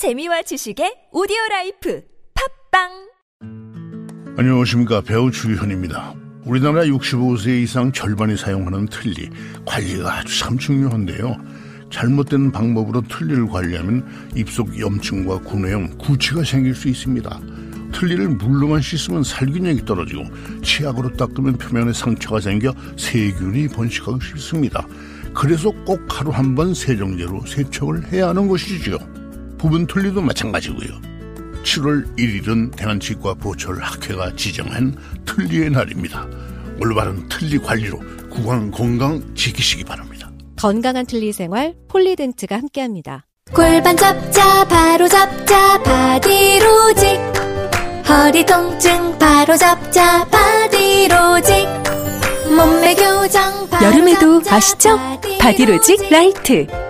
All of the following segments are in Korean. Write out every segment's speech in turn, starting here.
재미와 지식의 오디오 라이프 팟빵 안녕하십니까 배우 주현입니다. 우리나라 65세 이상 절반이 사용하는 틀니 관리가 아주 참 중요한데요. 잘못된 방법으로 틀니를 관리하면 입속 염증과 구내염, 구취가 생길 수 있습니다. 틀니를 물로만 씻으면 살균력이 떨어지고 치약으로 닦으면 표면에 상처가 생겨 세균이 번식하기 쉽습니다. 그래서 꼭 하루 한 번 세정제로 세척을 해야 하는 것이죠. 부분 틀니도 마찬가지고요. 7월 1일은 대한치과 보철 학회가 지정한 틀니의 날입니다. 올바른 틀니 관리로 구강 건강 지키시기 바랍니다. 건강한 틀니 생활 폴리덴트가 함께합니다. 골반 잡자 바로 잡자 바디로직 허리 통증 바로 잡자 바디로직 몸매 교정 바로 여름에도 잡자, 아시죠? 바디로직 라이트.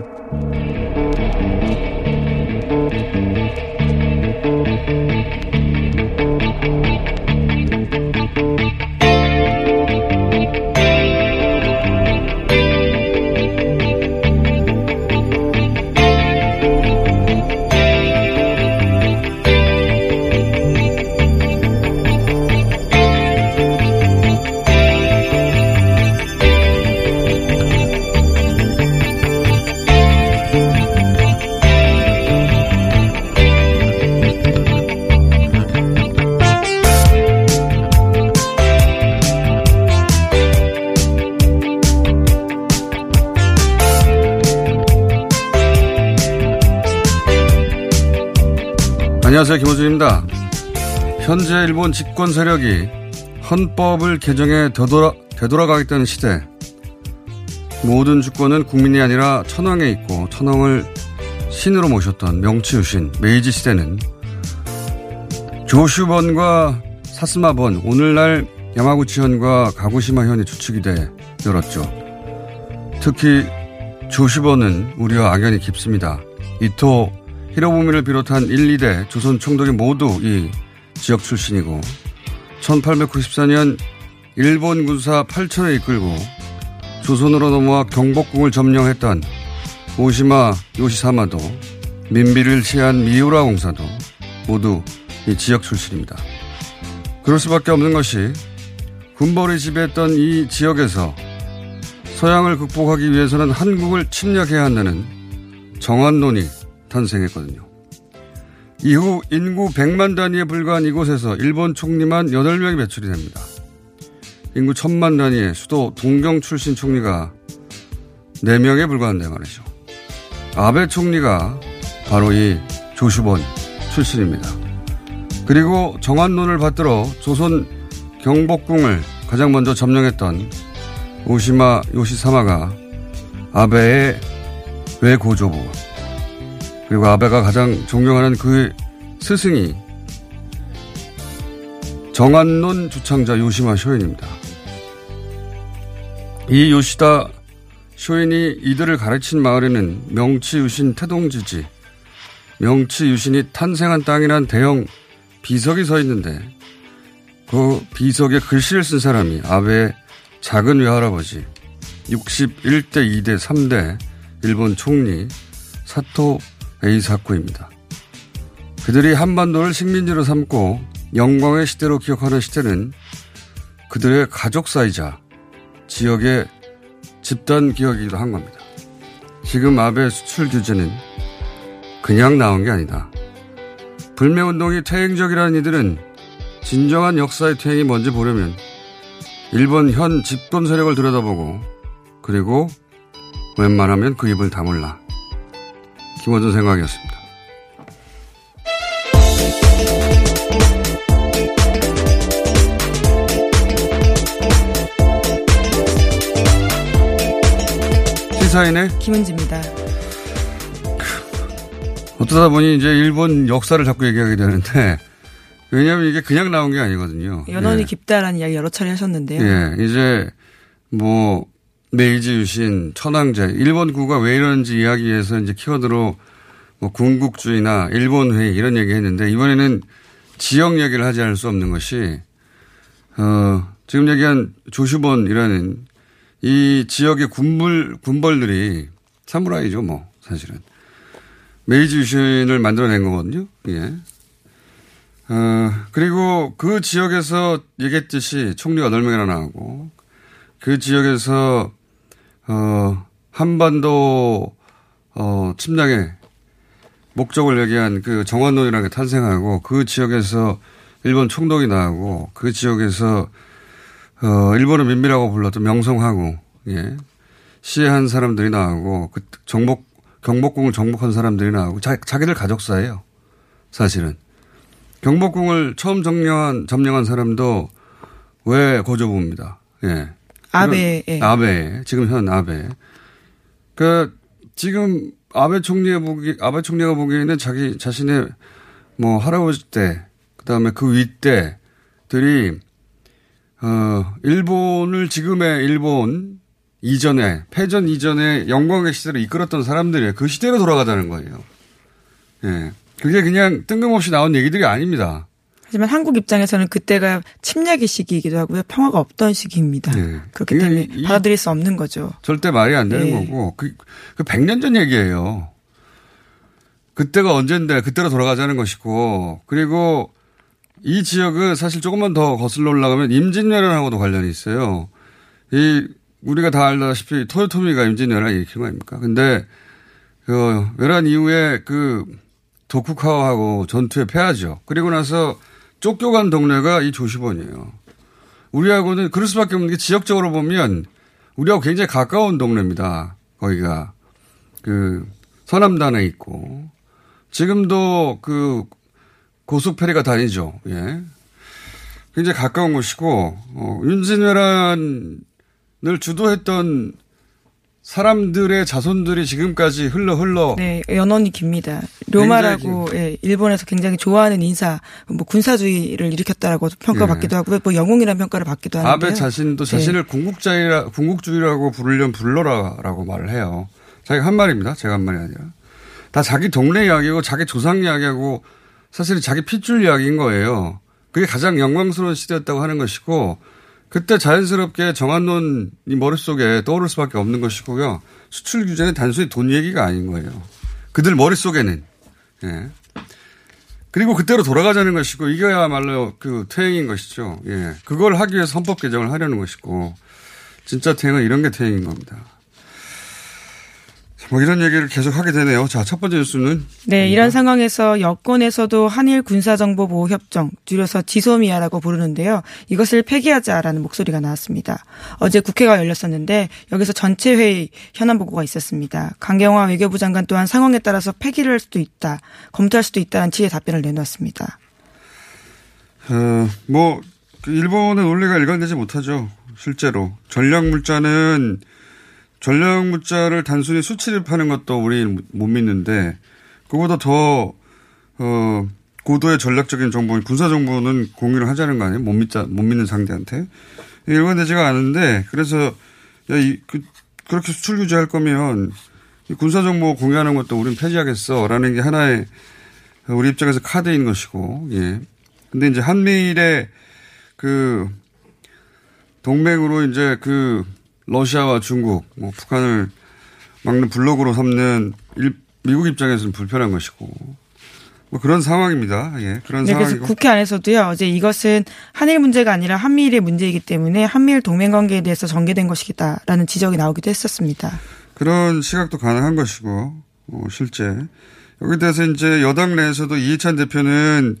안녕하세요. 김호준입니다. 현재 일본 집권 세력이 헌법을 개정해 되돌아, 되돌아가겠다는 시대. 모든 주권은 국민이 아니라 천황에 있고 천황을 신으로 모셨던 명치유신 메이지 시대는 조슈번과 사스마번 오늘날 야마구치현과 가고시마현이 주축이 돼 열었죠. 특히 조슈번은 우리와 악연이 깊습니다. 이토 히로부미를 비롯한 1, 2대 조선 총독이 모두 이 지역 출신이고 1894년 일본 군사 8천을 이끌고 조선으로 넘어와 경복궁을 점령했던 오시마 요시사마도 민비를 취한 미우라 공사도 모두 이 지역 출신입니다. 그럴 수밖에 없는 것이 군벌이 지배했던 이 지역에서 서양을 극복하기 위해서는 한국을 침략해야 한다는 정한론이 탄생했거든요. 이후 인구 100만 단위에 불과한 이곳에서 일본 총리만 8명이 배출이 됩니다. 인구 1000만 단위의 수도 동경 출신 총리가 4명에 불과한데 말이죠. 아베 총리가 바로 이 조슈본 출신입니다. 그리고 정한론을 받들어 조선 경복궁을 가장 먼저 점령했던 오시마 요시사마가 아베의 외고조부 그리고 아베가 가장 존경하는 그의 스승이 정한론 주창자 요시마 쇼인입니다. 이 요시다 쇼인이 이들을 가르친 마을에는 명치유신 태동지지, 명치유신이 탄생한 땅이란 대형 비석이 서 있는데 그 비석에 글씨를 쓴 사람이 아베의 작은 외할아버지 61대 2대 3대 일본 총리 사토 에이사쿠입니다. 그들이 한반도를 식민지로 삼고 영광의 시대로 기억하는 시대는 그들의 가족사이자 지역의 집단 기억이기도 한 겁니다. 지금 아베 수출 규제는 그냥 나온 게 아니다. 불매운동이 퇴행적이라는 이들은 진정한 역사의 퇴행이 뭔지 보려면 일본 현 집권 세력을 들여다보고 그리고 웬만하면 그 입을 다물라. 김원준 생각이었습니다. 시사인의 김은지입니다. 어쩌다 보니 이제 일본 역사를 자꾸 얘기하게 되는데 왜냐하면 이게 그냥 나온 게 아니거든요. 연원이 예. 깊다라는 이야기 여러 차례 하셨는데요. 예, 이제 뭐 메이지 유신, 천황제, 일본 구가 왜 이러는지 이야기해서 이제 키워드로 뭐 군국주의나 일본 회의 이런 얘기 했는데 이번에는 지역 얘기를 하지 않을 수 없는 것이, 어, 지금 얘기한 조슈본이라는 이 지역의 군불, 군벌들이 사무라이죠, 뭐, 사실은. 메이지 유신을 만들어낸 거거든요. 예. 어, 그리고 그 지역에서 얘기했듯이 총리가 8명이나 나오고 그 지역에서 어, 한반도 어, 침략의 목적을 얘기한 그 정환론이라는 게 탄생하고 그 지역에서 일본 총독이 나오고 그 지역에서 어, 일본을 민밀하고 불렀던 명성하고 예. 시해한 사람들이 나오고 그 정복 경복궁을 정복한 사람들이 나오고 자, 자기들 가족사예요. 사실은. 경복궁을 처음 점령한 점령한 사람도 왜 고조부입니다. 예. 아베. 예. 아베. 지금 현 아베. 그 지금 아베 총리가 보기 아베 총리가 보기에는 자기 자신의 뭐 할아버지 때 그 다음에 그 위 때들이 어 일본을 지금의 일본 이전에 패전 이전에 영광의 시대를 이끌었던 사람들이 그 시대로 돌아가자는 거예요. 예. 그게 그냥 뜬금없이 나온 얘기들이 아닙니다. 하지만 한국 입장에서는 그때가 침략의 시기이기도 하고요. 평화가 없던 시기입니다. 네. 그렇기 때문에 이, 받아들일 수 없는 거죠. 절대 말이 안 되는 네. 거고 그, 그 100년 전 얘기예요. 그때가 언젠데 그때로 돌아가자는 것이고 그리고 이 지역은 사실 조금만 더 거슬러 올라가면 임진왜란하고도 관련이 있어요. 이 우리가 다 알다시피 토요토미가 임진왜란 일으킨 거 아닙니까? 근데 그 외란 이후에 그 도쿠카와하고 전투에 패하죠. 그리고 나서 쫓겨간 동네가 이 조시본이에요. 우리하고는 그럴 수밖에 없는 게 지역적으로 보면 우리하고 굉장히 가까운 동네입니다. 거기가 그 서남단에 있고 지금도 그 고속 페리가 다니죠. 예. 굉장히 가까운 곳이고 어, 윤진왜란을 주도했던 사람들의 자손들이 지금까지 흘러 흘러 네, 연원이 깁니다. 료마라고 예, 일본에서 굉장히 좋아하는 인사, 뭐 군사주의를 일으켰다라고 평가받기도 예. 하고요. 뭐 영웅이라는 평가를 받기도 하는데요. 아베 자신도 네. 자신을 궁국자이라 궁국주의라고 부르려면 불러라라고 말을 해요. 자기가 한 말입니다. 제가 한 말이 아니라 다 자기 동네 이야기고 자기 조상 이야기하고 사실은 자기 핏줄 이야기인 거예요. 그게 가장 영광스러운 시대였다고 하는 것이고 그때 자연스럽게 정한론이 머릿속에 떠오를 수밖에 없는 것이고요. 수출 규제는 단순히 돈 얘기가 아닌 거예요. 그들 머릿속에는. 예. 그리고 그때로 돌아가자는 것이고 이거야말로 그 퇴행인 것이죠. 예. 그걸 하기 위해서 헌법 개정을 하려는 것이고 진짜 퇴행은 이런 게 퇴행인 겁니다. 뭐 이런 얘기를 계속 하게 되네요. 자, 첫 번째 뉴스는 네, 이런 상황에서 여권에서도 한일 군사정보보호협정, 줄여서 지소미아라고 부르는데요. 이것을 폐기하자라는 목소리가 나왔습니다. 어제 국회가 열렸었는데 여기서 전체 회의 현안 보고가 있었습니다. 강경화 외교부 장관 또한 상황에 따라서 폐기를 할 수도 있다, 검토할 수도 있다는 취지의 답변을 내놓았습니다. 어, 뭐, 그 일본의 논리가 일관되지 못하죠. 실제로. 전략 물자는, 전략 물자를 단순히 수출입하는 것도 우리 못 믿는데, 그보다 더, 어, 고도의 전략적인 정보인 군사 정보는 공유를 하자는 거 아니에요? 못 믿자, 못 믿는 상대한테. 일관되지가 않은데, 그래서, 야, 이, 그, 그렇게 수출 규제할 거면, 이 군사 정보 공유하는 것도 우린 폐지하겠어. 라는 게 하나의 우리 입장에서 카드인 것이고, 예. 근데 이제 한미일의 그 동맹으로 이제 그 러시아와 중국, 뭐 북한을 막는 블록으로 삼는 일, 미국 입장에서는 불편한 것이고 뭐 그런 상황입니다. 예, 그런 네, 그래서 상황이고. 국회 안에서도요. 어제 이것은 한일 문제가 아니라 한미일의 문제이기 때문에 한미일 동맹 관계에 대해서 전개된 것이다라는 지적이 나오기도 했었습니다. 그런 시각도 가능한 것이고 어, 실제 여기에 대해서 이제 여당 내에서도 이해찬 대표는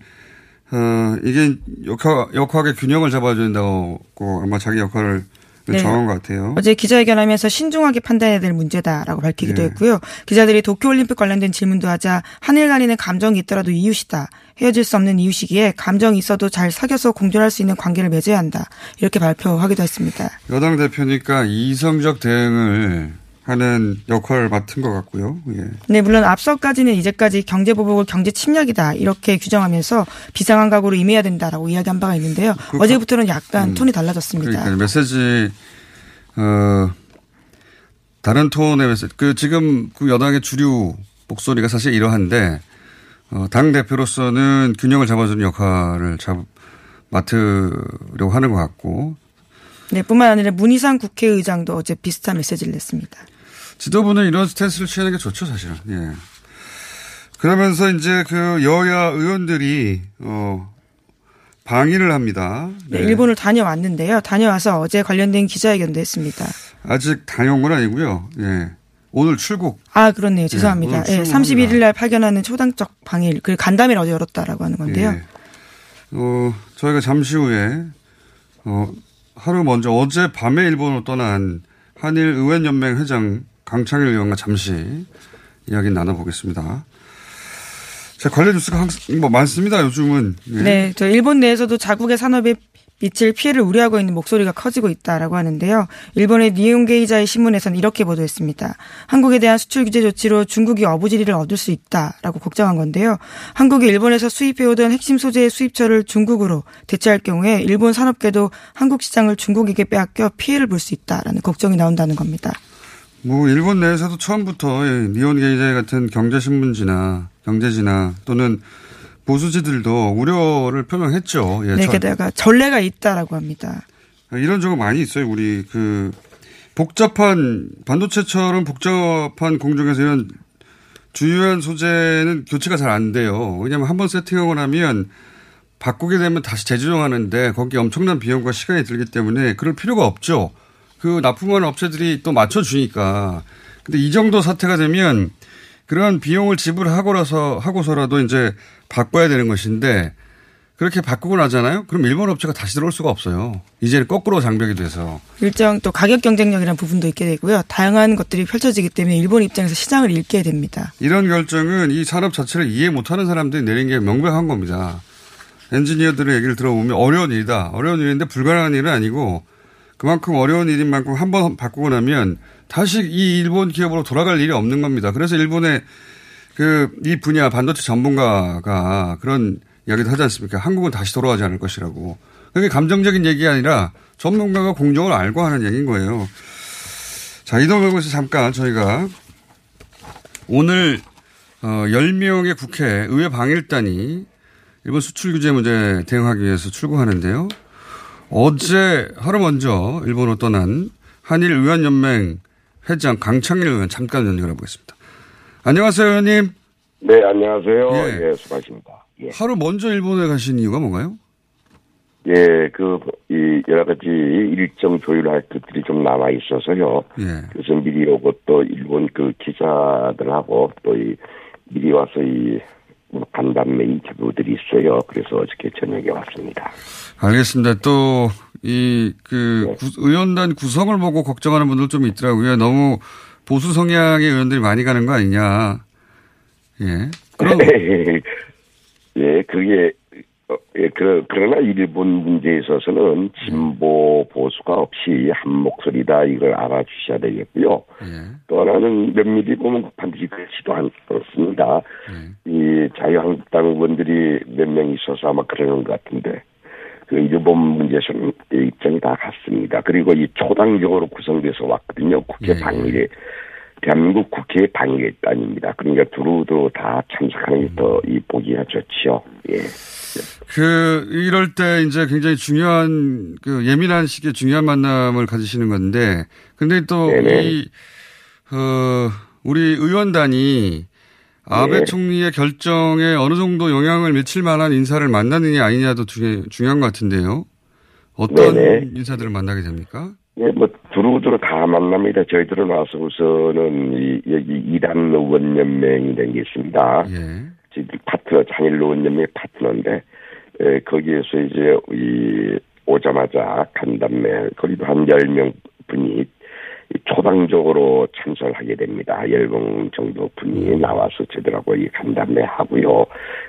어, 이게 역학, 역학의 균형을 잡아줘야 된다고 아마 자기 역할을 네. 정한 것 같아요. 어제 기자회견하면서 신중하게 판단해야 될 문제다라고 밝히기도 예. 했고요. 기자들이 도쿄올림픽 관련된 질문도 하자 한일 간에는 감정이 있더라도 이웃이다. 헤어질 수 없는 이웃이기에 감정이 있어도 잘 사귀어서 공존할 수 있는 관계를 맺어야 한다. 이렇게 발표하기도 했습니다. 여당 대표니까 이성적 대응을 하는 역할을 맡은 것 같고요. 예. 네, 물론 앞서까지는 이제까지 경제 보복을 경제 침략이다 이렇게 규정하면서 비상한 각오로 임해야 된다라고 이야기한 바가 있는데요. 그- 어제부터는 약간 톤이 달라졌습니다. 그러니까 메시지 어 다른 톤의 메시지. 그 지금 그 여당의 주류 목소리가 사실 이러한데 어, 당 대표로서는 균형을 잡아주는 역할을 잡 맡으려고 하는 것 같고. 네, 뿐만 아니라 문희상 국회의장도 어제 비슷한 메시지를 냈습니다. 지도부는 이런 스탠스를 취하는 게 좋죠, 사실은. 예. 그러면서 이제 그 여야 의원들이 어 방위를 합니다. 네. 네, 일본을 다녀왔는데요. 다녀와서 어제 관련된 기자회견도 했습니다. 아직 다녀온 건 아니고요. 예. 오늘 출국. 아, 그렇네요. 죄송합니다. 예, 예 31일 날 발견하는 초당적 방일, 그 간담회를 어제 열었다라고 하는 건데요. 예. 어, 저희가 잠시 후에 어, 하루 먼저 어제 밤에 일본으로 떠난 한일 의원연맹 회장 강창일 의원과 잠시 이야기 나눠보겠습니다. 자, 관련 뉴스가 뭐 많습니다, 요즘은. 네. 네, 저 일본 내에서도 자국의 산업에 미칠 피해를 우려하고 있는 목소리가 커지고 있다라고 하는데요. 일본의 니온게이자의 신문에서는 이렇게 보도했습니다. 한국에 대한 수출 규제 조치로 중국이 어부지리를 얻을 수 있다라고 걱정한 건데요. 한국이 일본에서 수입해오던 핵심 소재의 수입처를 중국으로 대체할 경우에 일본 산업계도 한국 시장을 중국에게 빼앗겨 피해를 볼 수 있다라는 걱정이 나온다는 겁니다. 뭐 일본 내에서도 처음부터 니온 게이자 같은 경제신문지나 경제지나 또는 보수지들도 우려를 표명했죠. 예, 네, 게다가 전례가 있다라고 합니다. 이런 적은 많이 있어요. 우리 그 복잡한 반도체처럼 복잡한 공정에서 이런 주요한 소재는 교체가 잘 안 돼요. 왜냐하면 한 번 세팅하고 나면 바꾸게 되면 다시 재조정하는데 거기에 엄청난 비용과 시간이 들기 때문에 그럴 필요가 없죠. 그 납품하는 업체들이 또 맞춰주니까. 근데 이 정도 사태가 되면 그런 비용을 지불하고라서 하고서라도 이제 바꿔야 되는 것인데 그렇게 바꾸고 나잖아요. 그럼 일본 업체가 다시 들어올 수가 없어요. 이제는 거꾸로 장벽이 돼서 일정 또 가격 경쟁력이라는 부분도 있게 되고요. 다양한 것들이 펼쳐지기 때문에 일본 입장에서 시장을 잃게 됩니다. 이런 결정은 이 산업 자체를 이해 못하는 사람들이 내린 게 명백한 겁니다. 엔지니어들의 얘기를 들어보면 어려운 일이다. 어려운 일인데 불가능한 일은 아니고 그만큼 어려운 일인 만큼 한 번 바꾸고 나면 다시 이 일본 기업으로 돌아갈 일이 없는 겁니다. 그래서 일본의 그 이 분야 반도체 전문가가 그런 이야기도 하지 않습니까? 한국은 다시 돌아가지 않을 것이라고. 그게 감정적인 얘기가 아니라 전문가가 공정을 알고 하는 얘기인 거예요. 자, 이동경에서 잠깐 저희가 오늘 어, 10명의 국회 의회 방일단이 일본 수출 규제 문제 대응하기 위해서 출국하는데요. 어제 하루 먼저 일본으로 떠난 한일 의원연맹 회장 강창일 의원 잠깐 연결해 보겠습니다. 안녕하세요, 의원님. 네, 안녕하세요. 예, 예 수고하십니다. 예. 하루 먼저 일본에 가신 이유가 뭔가요? 예, 그, 이, 여러 가지 일정 조율할 것들이 좀 남아 있어서요. 예. 그래서 미리 오고 또 일본 그 기자들하고 또 이, 미리 와서 이, 뭐 간담회 인터뷰들이 있어요. 그래서 어저께 저녁에 왔습니다. 알겠습니다. 또, 이, 그, 네. 의원단 구성을 보고 걱정하는 분들 좀 있더라고요. 너무 보수 성향의 의원들이 많이 가는 거 아니냐. 예. 그럼. 예, 그게, 어, 예, 그러, 그러나 일본 문제에 있어서는 진보 보수가 없이 한 목소리다 이걸 알아주셔야 되겠고요. 예. 또 하나는 면밀히 보면 반드시 그렇지도 않습니다. 예. 이 자유한국당 의원들이 몇 명 있어서 아마 그러는 것 같은데 그 일본 문제에서는 입장이 다 같습니다. 그리고 이 초당적으로 구성돼서 왔거든요. 국회 예. 방일에. 대한민국 국회 방일단입니다. 그러니까 두루두루 다 참석하는 게 더이 음. 보기가 좋지요. 예. 그 이럴 때 이제 굉장히 중요한 그 예민한 시기에 중요한 만남을 가지시는 건데 근데 또이 어, 우리 의원단이 아베 네. 총리의 결정에 어느 정도 영향을 미칠 만한 인사를 만나느냐 아니냐도 중요, 중요한 것 같은데요. 어떤 네네. 인사들을 만나게 됩니까? 네, 뭐 두루두루 다 만납니다. 저희들은 와서 우선은 이, 여기 이단 의원연맹이라는 게 있습니다. 예. 저희들 파트너 장일 의원연맹의 파트너인데 에, 거기에서 이제 이 오자마자 간담회 거기도 한 열 명 분이 초당적으로 참석하게 됩니다. 열명 정도 분이 음. 나와서 저들하고 이 간담회 하고요.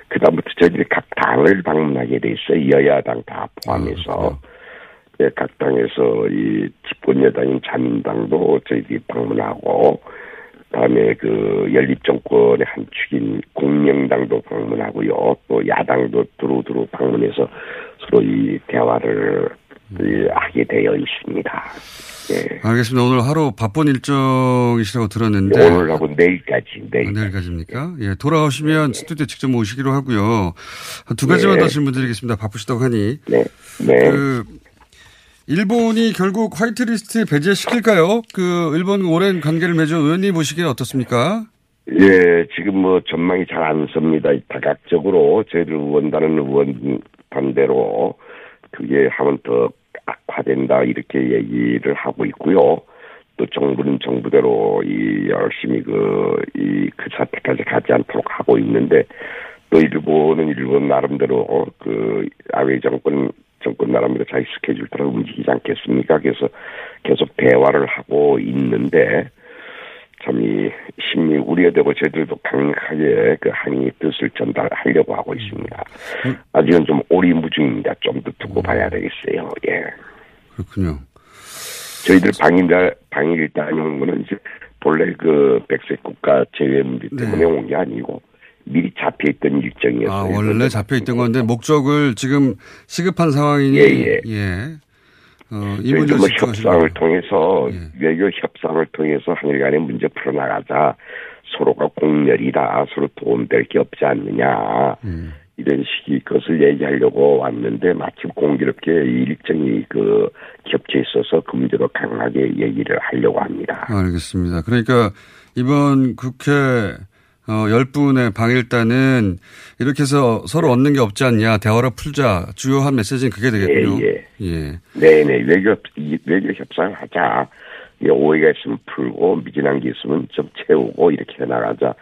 그다음부터 저희들이 각 당을 방문하게 돼 있어요. 여야당 다 포함해서. 아, 네, 각 당에서 이 집권 여당인 자민당도 저희들이 방문하고 다음에 그 연립정권의 한 축인 공명당도 방문하고요. 또 야당도 두루두루 방문해서 서로 이 대화를 하게 되어 있습니다. 예. 알겠습니다. 오늘 하루 바쁜 일정이시라고 들었는데. 오늘하고 내일까지, 내일. 아, 내일까지입니까? 예. 돌아오시면 네. 스튜디오 직접 모시기로 하고요. 두 가지만 네. 더 질문 드리겠습니다. 바쁘시다고 하니. 네. 네. 그, 일본이 결국 화이트리스트에 배제시킬까요? 그, 일본 오랜 관계를 맺은 의원님 보시기에 어떻습니까? 예, 지금 뭐 전망이 잘 안 섭니다. 다각적으로 저희들 의원단은 의원 반대로 그게 하면 더 악화된다 이렇게 얘기를 하고 있고요. 또 정부는 정부대로 이 열심히 그이그 사태까지 가지 않도록 하고 있는데 또 일본은 일본 나름대로 그 아베 정권 정권 나름대로 자기 스케줄 따라 움직이지 않겠습니까? 그래서 계속 대화를 하고 있는데 참 이 심히 우려되고 저희들도 강하게 그 항의 뜻을 전달하려고 하고 있습니다. 음. 아직은 좀 오리무중입니다. 좀 더 두고 음. 봐야 되겠어요. 예. 그렇군요. 저희들 방일 방일 다녀온 거는 이제 본래 그 백색 국가 제외 문제 때문에 네. 온게 아니고 미리 잡혀 있던 일정이었어요. 아, 원래 잡혀 있던 건데 목적을 지금 시급한 상황이니. 예, 예. 예. 어, 이문제 뭐 협상을 통해서 예. 외교 협상을 통해서 한일 간의 문제 풀어나가자 서로가 공멸이다 서로 도움될 게 없지 않느냐 음. 이런 식의 것을 얘기하려고 왔는데 마침 공교롭게 일정이 그 겹쳐 있어서 그 문제로 강하게 얘기를 하려고 합니다. 알겠습니다. 그러니까 이번 국회 어, 10분의 방일단은 이렇게 해서 서로 얻는 게 없지 않냐, 대화로 풀자, 주요한 메시지는 그게 되겠군요. 예, 예. 예. 네네, 외교, 외교 협상을 하자. 오해가 있으면 풀고, 미진한 게 있으면 좀 채우고, 이렇게 해나가자.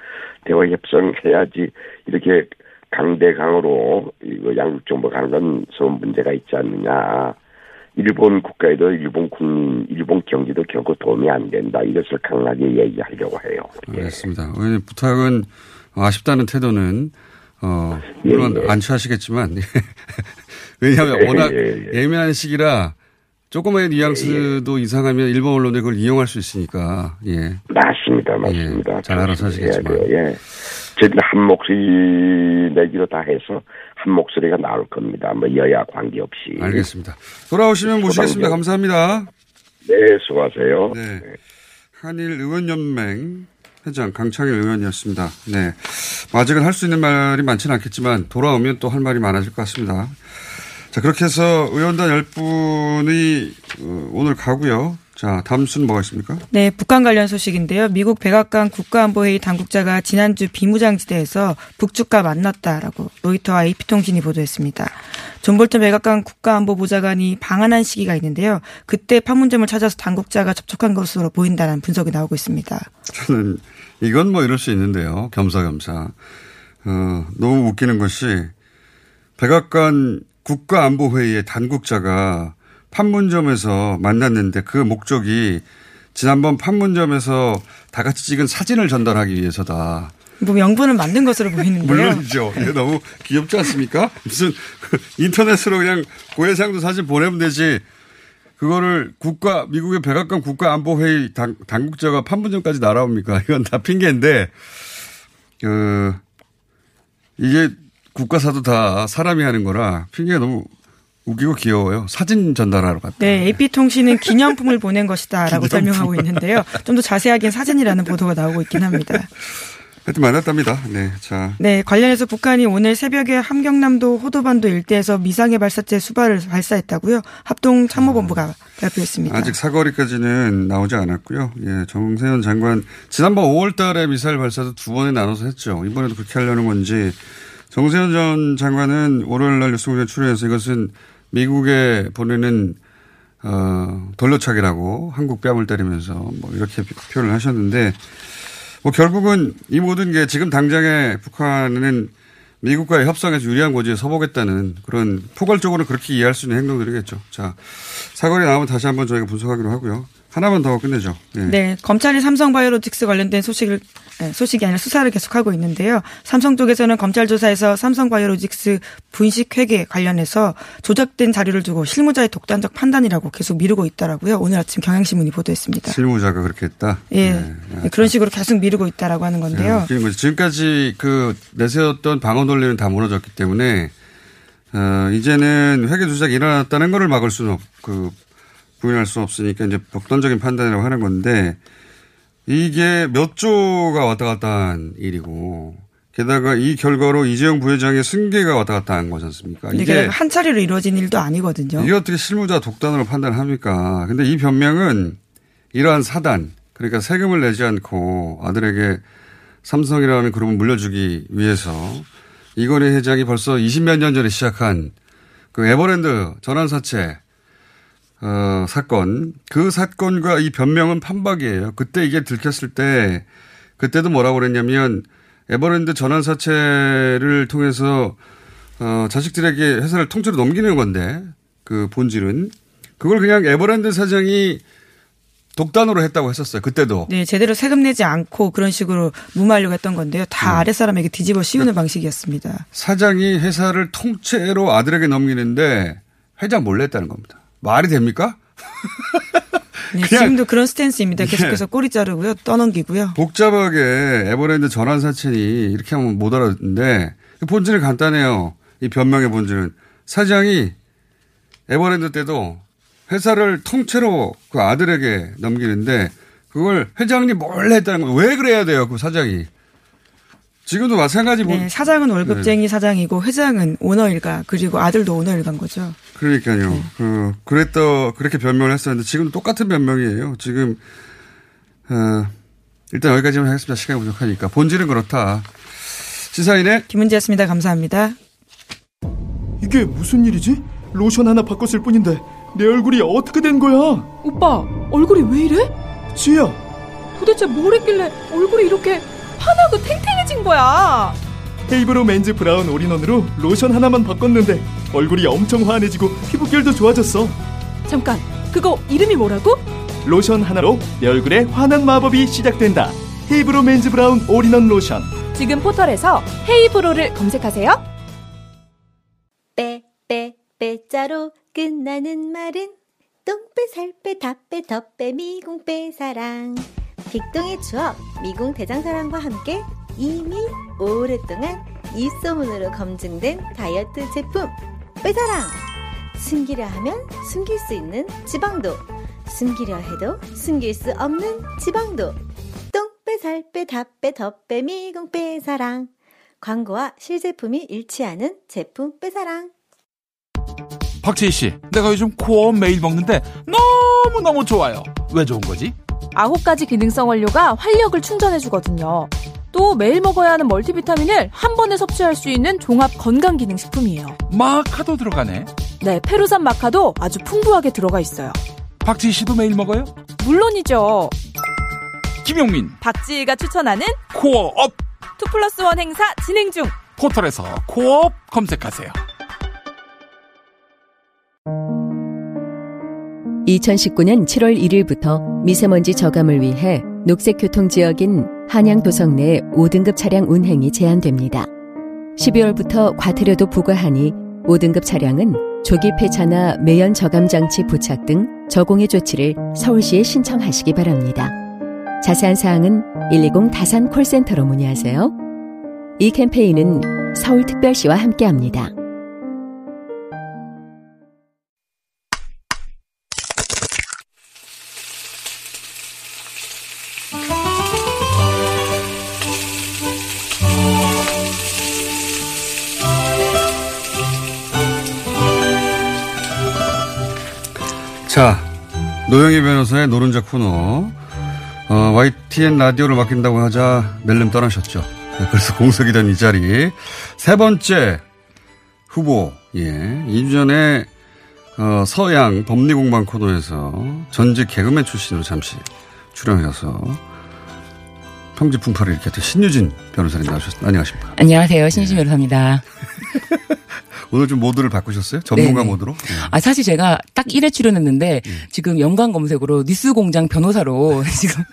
대화 협상 해야지, 이렇게 강대강으로, 이거 양국 정부가 하는 건 서로 문제가 있지 않느냐. 일본 국가에도 일본 국민, 일본 경제도 결코 도움이 안 된다. 이것을 강하게 얘기하려고 해요. 예. 알겠습니다. 예. 부탁은 아쉽다는 태도는 어 물론 예, 예. 안 취하시겠지만 왜냐하면 예, 워낙 예, 민한 시기라 조금의 뉘앙스도 이상하면 일본 언론에 그걸 이용할 수 있으니까 예 맞습니다 맞습니다 잘 알아서 하시겠지만 예 저희들 한 목소리 내기로 다 해서 한 목소리가 나올 겁니다. 뭐 여야 관계없이. 알겠습니다. 돌아오시면 모시겠습니다. 감사합니다. 네, 수고하세요. 네. 네. 한일 의원연맹 회장 강창일 의원이었습니다. 네. 아직은 할 수 있는 말이 많지는 않겠지만 돌아오면 또 할 말이 많아질 것 같습니다. 자, 그렇게 해서 의원단 10분이 어, 오늘 가고요. 자, 다음 순 뭐가 있습니까? 네, 북한 관련 소식인데요. 미국 백악관 국가안보회의 당국자가 지난주 비무장지대에서 북측과 만났다라고 로이터와 AP통신이 보도했습니다. 존 볼턴 백악관 국가안보보좌관이 방한한 시기가 있는데요. 그때 판문점을 찾아서 당국자가 접촉한 것으로 보인다는 분석이 나오고 있습니다. 저는 이건 뭐 이럴 수 있는데요. 겸사겸사. 어, 너무 웃기는 것이 백악관 국가안보회의의 당국자가 판문점에서 만났는데 그 목적이 지난번 판문점에서 다 같이 찍은 사진을 전달하기 위해서다. 뭐 명분은 만든 것으로 보이는데요. 물론이죠. 너무 귀엽지 않습니까? 무슨 인터넷으로 그냥 고해상도 사진 보내면 되지. 그거를 국가 미국의 백악관 국가안보회의 당, 당국자가 판문점까지 날아옵니까? 이건 다 핑계인데 그 이게 국가사도 다 사람이 하는 거라 핑계가 너무 웃기고 귀여워요. 사진 전달하러 갔다. 네, AP통신은 기념품을 보낸 것이다라고 설명하고 있는데요. 좀 더 자세하게는 사진이라는 보도가 나오고 있긴 합니다. 하여튼 만났답니다. 네, 자. 네, 관련해서 북한이 오늘 새벽에 함경남도 호도반도 일대에서 미상의 발사체 수발을 발사했다고요. 합동 참모본부가 발표했습니다. 아직 사거리까지는 나오지 않았고요. 예, 정세현 장관 지난번 5월 달에 미사일 발사도 두 번에 나눠서 했죠. 이번에도 그렇게 하려는 건지 정세현 전 장관은 월요일 날 뉴스공장 출연해서 이것은 미국에 보내는 어, 돌려차기라고 한국 뺨을 때리면서 뭐 이렇게 표현을 하셨는데 뭐 결국은 이 모든 게 지금 당장에 북한은 미국과의 협상에서 유리한 고지에 서보겠다는 그런 포괄적으로 그렇게 이해할 수 있는 행동들이겠죠. 자, 사거리 나오면 다시 한번 저희가 분석하기로 하고요. 하나만 더 끝내죠. 네. 네. 검찰이 삼성바이오로직스 관련된 소식을 네, 소식이 아니라 수사를 계속하고 있는데요. 삼성 쪽에서는 검찰 조사에서 삼성바이오로직스 분식 회계 관련해서 조작된 자료를 두고 실무자의 독단적 판단이라고 계속 미루고 있더라고요. 오늘 아침 경향신문이 보도했습니다. 실무자가 그렇게 했다. 예, 네. 네. 그런 식으로 계속 미루고 있다라고 하는 건데요. 네. 지금까지 그 내세웠던 방어 논리는 다 무너졌기 때문에 어, 이제는 회계 조작이 일어났다는 것을 막을 수는 없, 그, 부인할 수 없으니까 이제 법론적인 판단이라고 하는 건데 이게 몇 조가 왔다 갔다 한 일이고 게다가 이 결과로 이재용 부회장의 승계가 왔다 갔다 한 거지 않습니까? 이게 한 차례로 이루어진 일도 아니거든요. 이게 어떻게 실무자 독단으로 판단합니까? 근데 이 변명은 이러한 사단, 그러니까 세금을 내지 않고 아들에게 삼성이라는 그룹을 물려주기 위해서 이건희 회장이 벌써 20몇 년 전에 시작한 그 에버랜드 전환 사채 어, 사건 그 사건과 이 변명은 판박이에요. 그때 이게 들켰을 때 그때도 뭐라고 그랬냐면 에버랜드 전환 사채를 통해서 어, 자식들에게 회사를 통째로 넘기는 건데 그 본질은 그걸 그냥 에버랜드 사장이 독단으로 했다고 했었어요. 그때도. 네, 제대로 세금 내지 않고 그런 식으로 무마하려고 했던 건데요. 다 음. 아랫 사람에게 뒤집어 씌우는 그 방식이었습니다. 사장이 회사를 통째로 아들에게 넘기는데 회장 몰래 했다는 겁니다. 말이 됩니까? 네, 지금도 그런 스탠스입니다. 계속해서 꼬리 자르고요. 떠넘기고요. 복잡하게 에버랜드 전환 사채니 이렇게 하면 못 알아듣는데 그 본질은 간단해요. 이 변명의 본질은 사장이 에버랜드 때도 회사를 통째로 그 아들에게 넘기는데 그걸 회장님 몰래 했다는 건왜 그래야 돼요? 그 사장이. 지금도 마찬가지 뭐. 네, 사장은 월급쟁이 네. 사장이고 회장은 오너 일가 그리고 아들도 오너 일간 거죠. 그러니까요. 네. 그 그랬더 그렇게 변명을 했었는데 지금 똑같은 변명이에요. 지금 어, 일단 여기까지만 하겠습니다. 시간이 부족하니까 본질은 그렇다. 시사인의 김은지였습니다. 감사합니다. 이게 무슨 일이지? 로션 하나 바꿨을 뿐인데 내 얼굴이 어떻게 된 거야? 오빠 얼굴이 왜 이래? 지야 도대체 뭘 했길래 얼굴이 이렇게 환하고 탱탱 해진 거야. 헤이브로 맨즈 브라운 올인원으로 로션 하나만 바꿨는데 얼굴이 엄청 환해지고 피부결도 좋아졌어. 잠깐 그거 이름이 뭐라고? 로션 하나로 내 얼굴에 환한 마법이 시작된다. 헤이브로 맨즈 브라운 올인원 로션. 지금 포털에서 헤이브로를 검색하세요. 빼 빼 빼자로 끝나는 말은 똥빼 살빼 다빼 덧빼 미궁빼 사랑. 빅동의 추억 미궁 대장사랑과 함께 이미 오랫동안 입소문으로 검증된 다이어트 제품 빼사랑 숨기려 하면 숨길 수 있는 지방도 숨기려 해도 숨길 수 없는 지방도 똥빼 살 빼 다빼 덧빼 미궁 빼사랑 광고와 실제품이 일치하는 제품 빼사랑 박재희 씨, 내가 요즘 코어 매일 먹는데 너무너무 좋아요. 왜 좋은 거지? 아홉 가지 기능성 원료가 활력을 충전해주거든요. 또 매일 먹어야 하는 멀티비타민을 한 번에 섭취할 수 있는 종합 건강기능식품이에요. 마카도 들어가네? 네, 페루산 마카도 아주 풍부하게 들어가 있어요. 박지희 씨도 매일 먹어요? 물론이죠. 김용민, 박지희가 추천하는 코어업 2 플러스 1 행사 진행 중. 포털에서 코어업 검색하세요. 2019년 7월 1일부터 미세먼지 저감을 위해 녹색 교통 지역인 한양도성 내 5등급 차량 운행이 제한됩니다. 12월부터 과태료도 부과하니 5등급 차량은 조기 폐차나 매연 저감 장치 부착 등 저공해 조치를 서울시에 신청하시기 바랍니다. 자세한 사항은 120 다산 콜센터로 문의하세요. 이 캠페인은 서울특별시와 함께합니다. 노영희 변호사의 노른자 코너. 어, YTN 라디오를 맡긴다고 하자 낼름 떠나셨죠. 네, 그래서 공석이 된 이 자리. 세 번째 후보, 예. 2주 전에, 어, 서양 법리공방 코너에서 전직 개그맨 출신으로 잠시 출연해서 평지 풍파를 일으켰던 신유진 변호사님 나오셨습니다. 안녕하십니까. 안녕하세요. 신유진 네. 변호사입니다. 오늘 좀 모드를 바꾸셨어요? 전문가 네네. 모드로? 네. 아, 사실 제가 딱 1회 출연했는데 네. 지금 연관 검색으로 뉴스공장 변호사로 지금,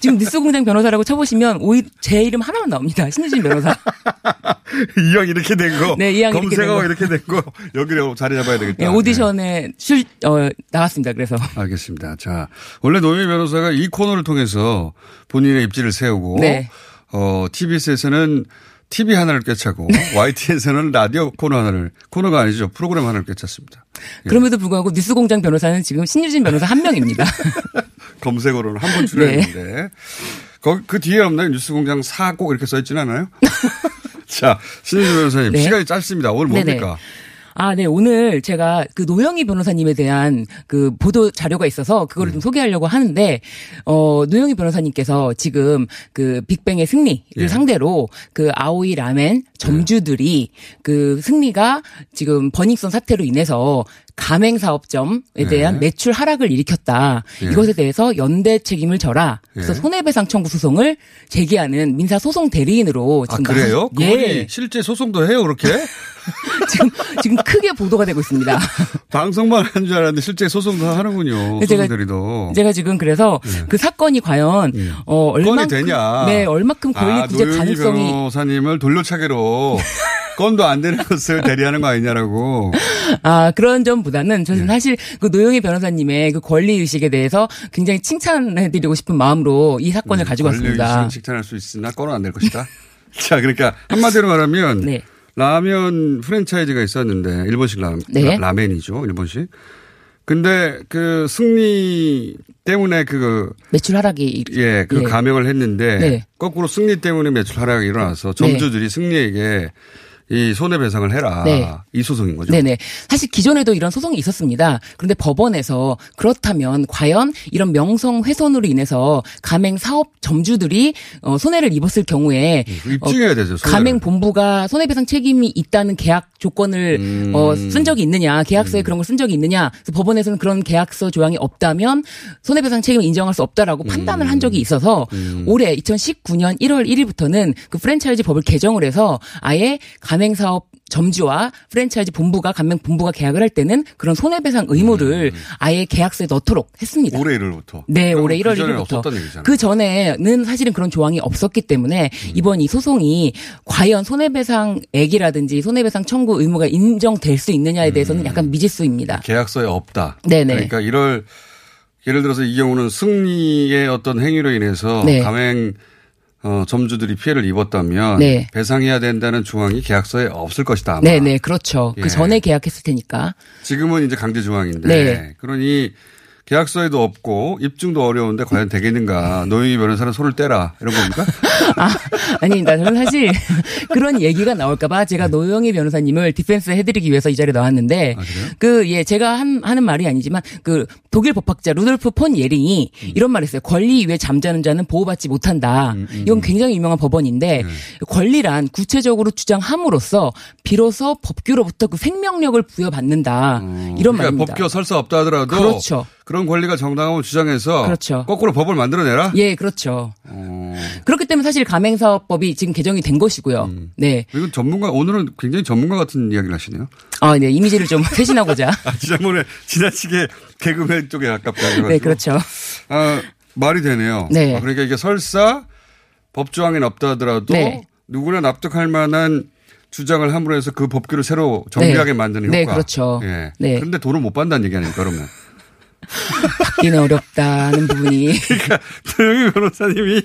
지금 뉴스공장 변호사라고 쳐보시면 오히려 제 이름 하나만 나옵니다. 신유진 변호사. 이왕 이렇게 된 거. 네, 이왕 검색하고 이렇게 된 거. 여기로 자리 잡아야 되겠다. 네, 오디션에 출, 어, 나왔습니다. 그래서. 알겠습니다. 자, 원래 노미 변호사가 이 코너를 통해서 본인의 입지를 세우고. 네. 어, TBS에서는 TV 하나를 꿰차고 YTN에서는 라디오 코너 하나를 코너가 아니죠 프로그램 하나를 꿰찼습니다. 예. 그럼에도 불구하고 뉴스공장 변호사는 지금 신유진 변호사 한 명입니다. 검색어로는 한번 출연했는데 네. 그, 그 뒤에 없나요? 뉴스공장 사꼭 이렇게 써있진 않아요? 자 신유진 변호사님 네. 시간이 짧습니다. 오늘 뭡니까? 네네. 아, 네. 오늘 제가 그 노영희 변호사님에 대한 그 보도 자료가 있어서 그거를 음. 좀 소개하려고 하는데, 어, 노영희 변호사님께서 지금 그 빅뱅의 승리를 예. 상대로 그 아오이 라멘 점주들이 네. 그 승리가 지금 버닝썬 사태로 인해서 가맹 사업점에 대한 네. 매출 하락을 일으켰다. 네. 이것에 대해서 연대 책임을 져라. 그래서 네. 손해배상 청구 소송을 제기하는 민사 소송 대리인으로 아, 지금 아 그래요? 예. 실제 소송도 해요 그렇게? 지금 지금 크게 보도가 되고 있습니다. 방송만 한 줄 알았는데 실제 소송도 하는군요. 소송들이도. 제가 지금 그래서 네. 그 사건이 과연 네. 어 얼마큼 되냐? 네, 얼마큼 권리 아, 구제 가능성이 변호사님을 돌려차기로 건도 안 되는 것을 대리하는 거 아니냐라고. 아, 그런 점보다는 저는 네. 사실 그 노영희 변호사님의 그 권리 의식에 대해서 굉장히 칭찬해드리고 싶은 마음으로 이 사건을 네, 가지고 왔습니다. 칭찬할 수 있으나 건은 안 될 것이다. 자, 그러니까 한마디로 말하면 네. 라면 프랜차이즈가 있었는데 일본식 라, 네. 라멘이죠, 일본식. 근데 그 승리 때문에 그 매출 하락이 예, 그 예. 감형을 했는데 네. 거꾸로 승리 때문에 매출 하락이 일어나서 점주들이 네. 승리에게 이 손해배상을 해라. 네. 이 소송인 거죠. 네네. 사실 기존에도 이런 소송이 있었습니다. 그런데 법원에서 그렇다면 과연 이런 명성 훼손으로 인해서 가맹 사업 점주들이 어, 손해를 입었을 경우에 음, 입증해야 되죠. 손해를. 가맹 본부가 손해배상 책임이 있다는 계약 조건을 음. 어, 쓴 적이 있느냐, 계약서에 음. 그런 걸 쓴 적이 있느냐. 그래서 법원에서는 그런 계약서 조항이 없다면 손해배상 책임을 인정할 수 없다라고 판단을 한 적이 음. 있어서 음. 올해 2019년 1월 1일부터는 그 프랜차이즈 법을 개정을 해서 아예 가맹 사업 점주와 프랜차이즈 본부가 감명 본부가 계약을 할 때는 그런 손해배상 의무를 음. 아예 계약서에 넣도록 했습니다. 올해 1월부터. 네, 올해 1월 그 1일부터. 그 전에는 사실은 그런 조항이 없었기 때문에 음. 이번 이 소송이 과연 손해배상액이라든지 손해배상 청구 의무가 인정될 수 있느냐에 음. 대해서는 음. 약간 미지수입니다. 계약서에 없다. 네네. 그러니까 1월 예를 들어서 이 경우는 승리의 어떤 행위로 인해서 네. 가맹 어, 점주들이 피해를 입었다면 네. 배상해야 된다는 조항이 계약서에 없을 것이다. 아마. 네, 네, 그렇죠. 그 예. 그 전에 계약했을 테니까. 지금은 이제 강제 조항인데. 네. 그러니 계약서에도 없고 입증도 어려운데 과연 되겠는가. 노영희 변호사는 손을 떼라. 이런 겁니까? 아, 아닙니다. 저는 사실 그런 얘기가 나올까봐 제가 노영희 변호사님을 디펜스 해드리기 위해서 이 자리에 나왔는데 아, 그, 예, 제가 한, 하는 말이 아니지만 그 독일 법학자 루돌프 폰 예링이 음. 이런 말 했어요. 권리 위에 잠자는 자는 보호받지 못한다. 음, 음, 이건 음. 굉장히 유명한 법원인데 네. 권리란 구체적으로 주장함으로써 비로소 법규로부터 그 생명력을 부여받는다. 음. 이런 그러니까 말입니다. 법규 설사 없다 하더라도 그렇죠. 그런 권리가 정당함을 주장해서 그렇죠. 거꾸로 법을 만들어내라. 예, 그렇죠. 어. 그렇기 때문에 사실 가맹사업법이 지금 개정이 된 것이고요. 음. 네. 이건 전문가 오늘은 굉장히 전문가 같은 이야기를 하시네요. 아, 네. 이미지를 좀 회신하고자. 아, 지난번에 지나치게 개그맨 쪽에 가깝다. 네, 그렇죠. 아, 말이 되네요. 네. 아, 그러니까 이게 설사 법조항엔 없다 하더라도 네. 누구나 납득할 만한 주장을 함으로 해서 그 법규를 새로 정비하게 네. 만드는 네, 효과. 네, 그렇죠. 예. 네. 그런데 돈을 못 받는다는 얘기 아닙니까, 그러면. 받기는 어렵다는 부분이. 그러니까 조영희 변호사님이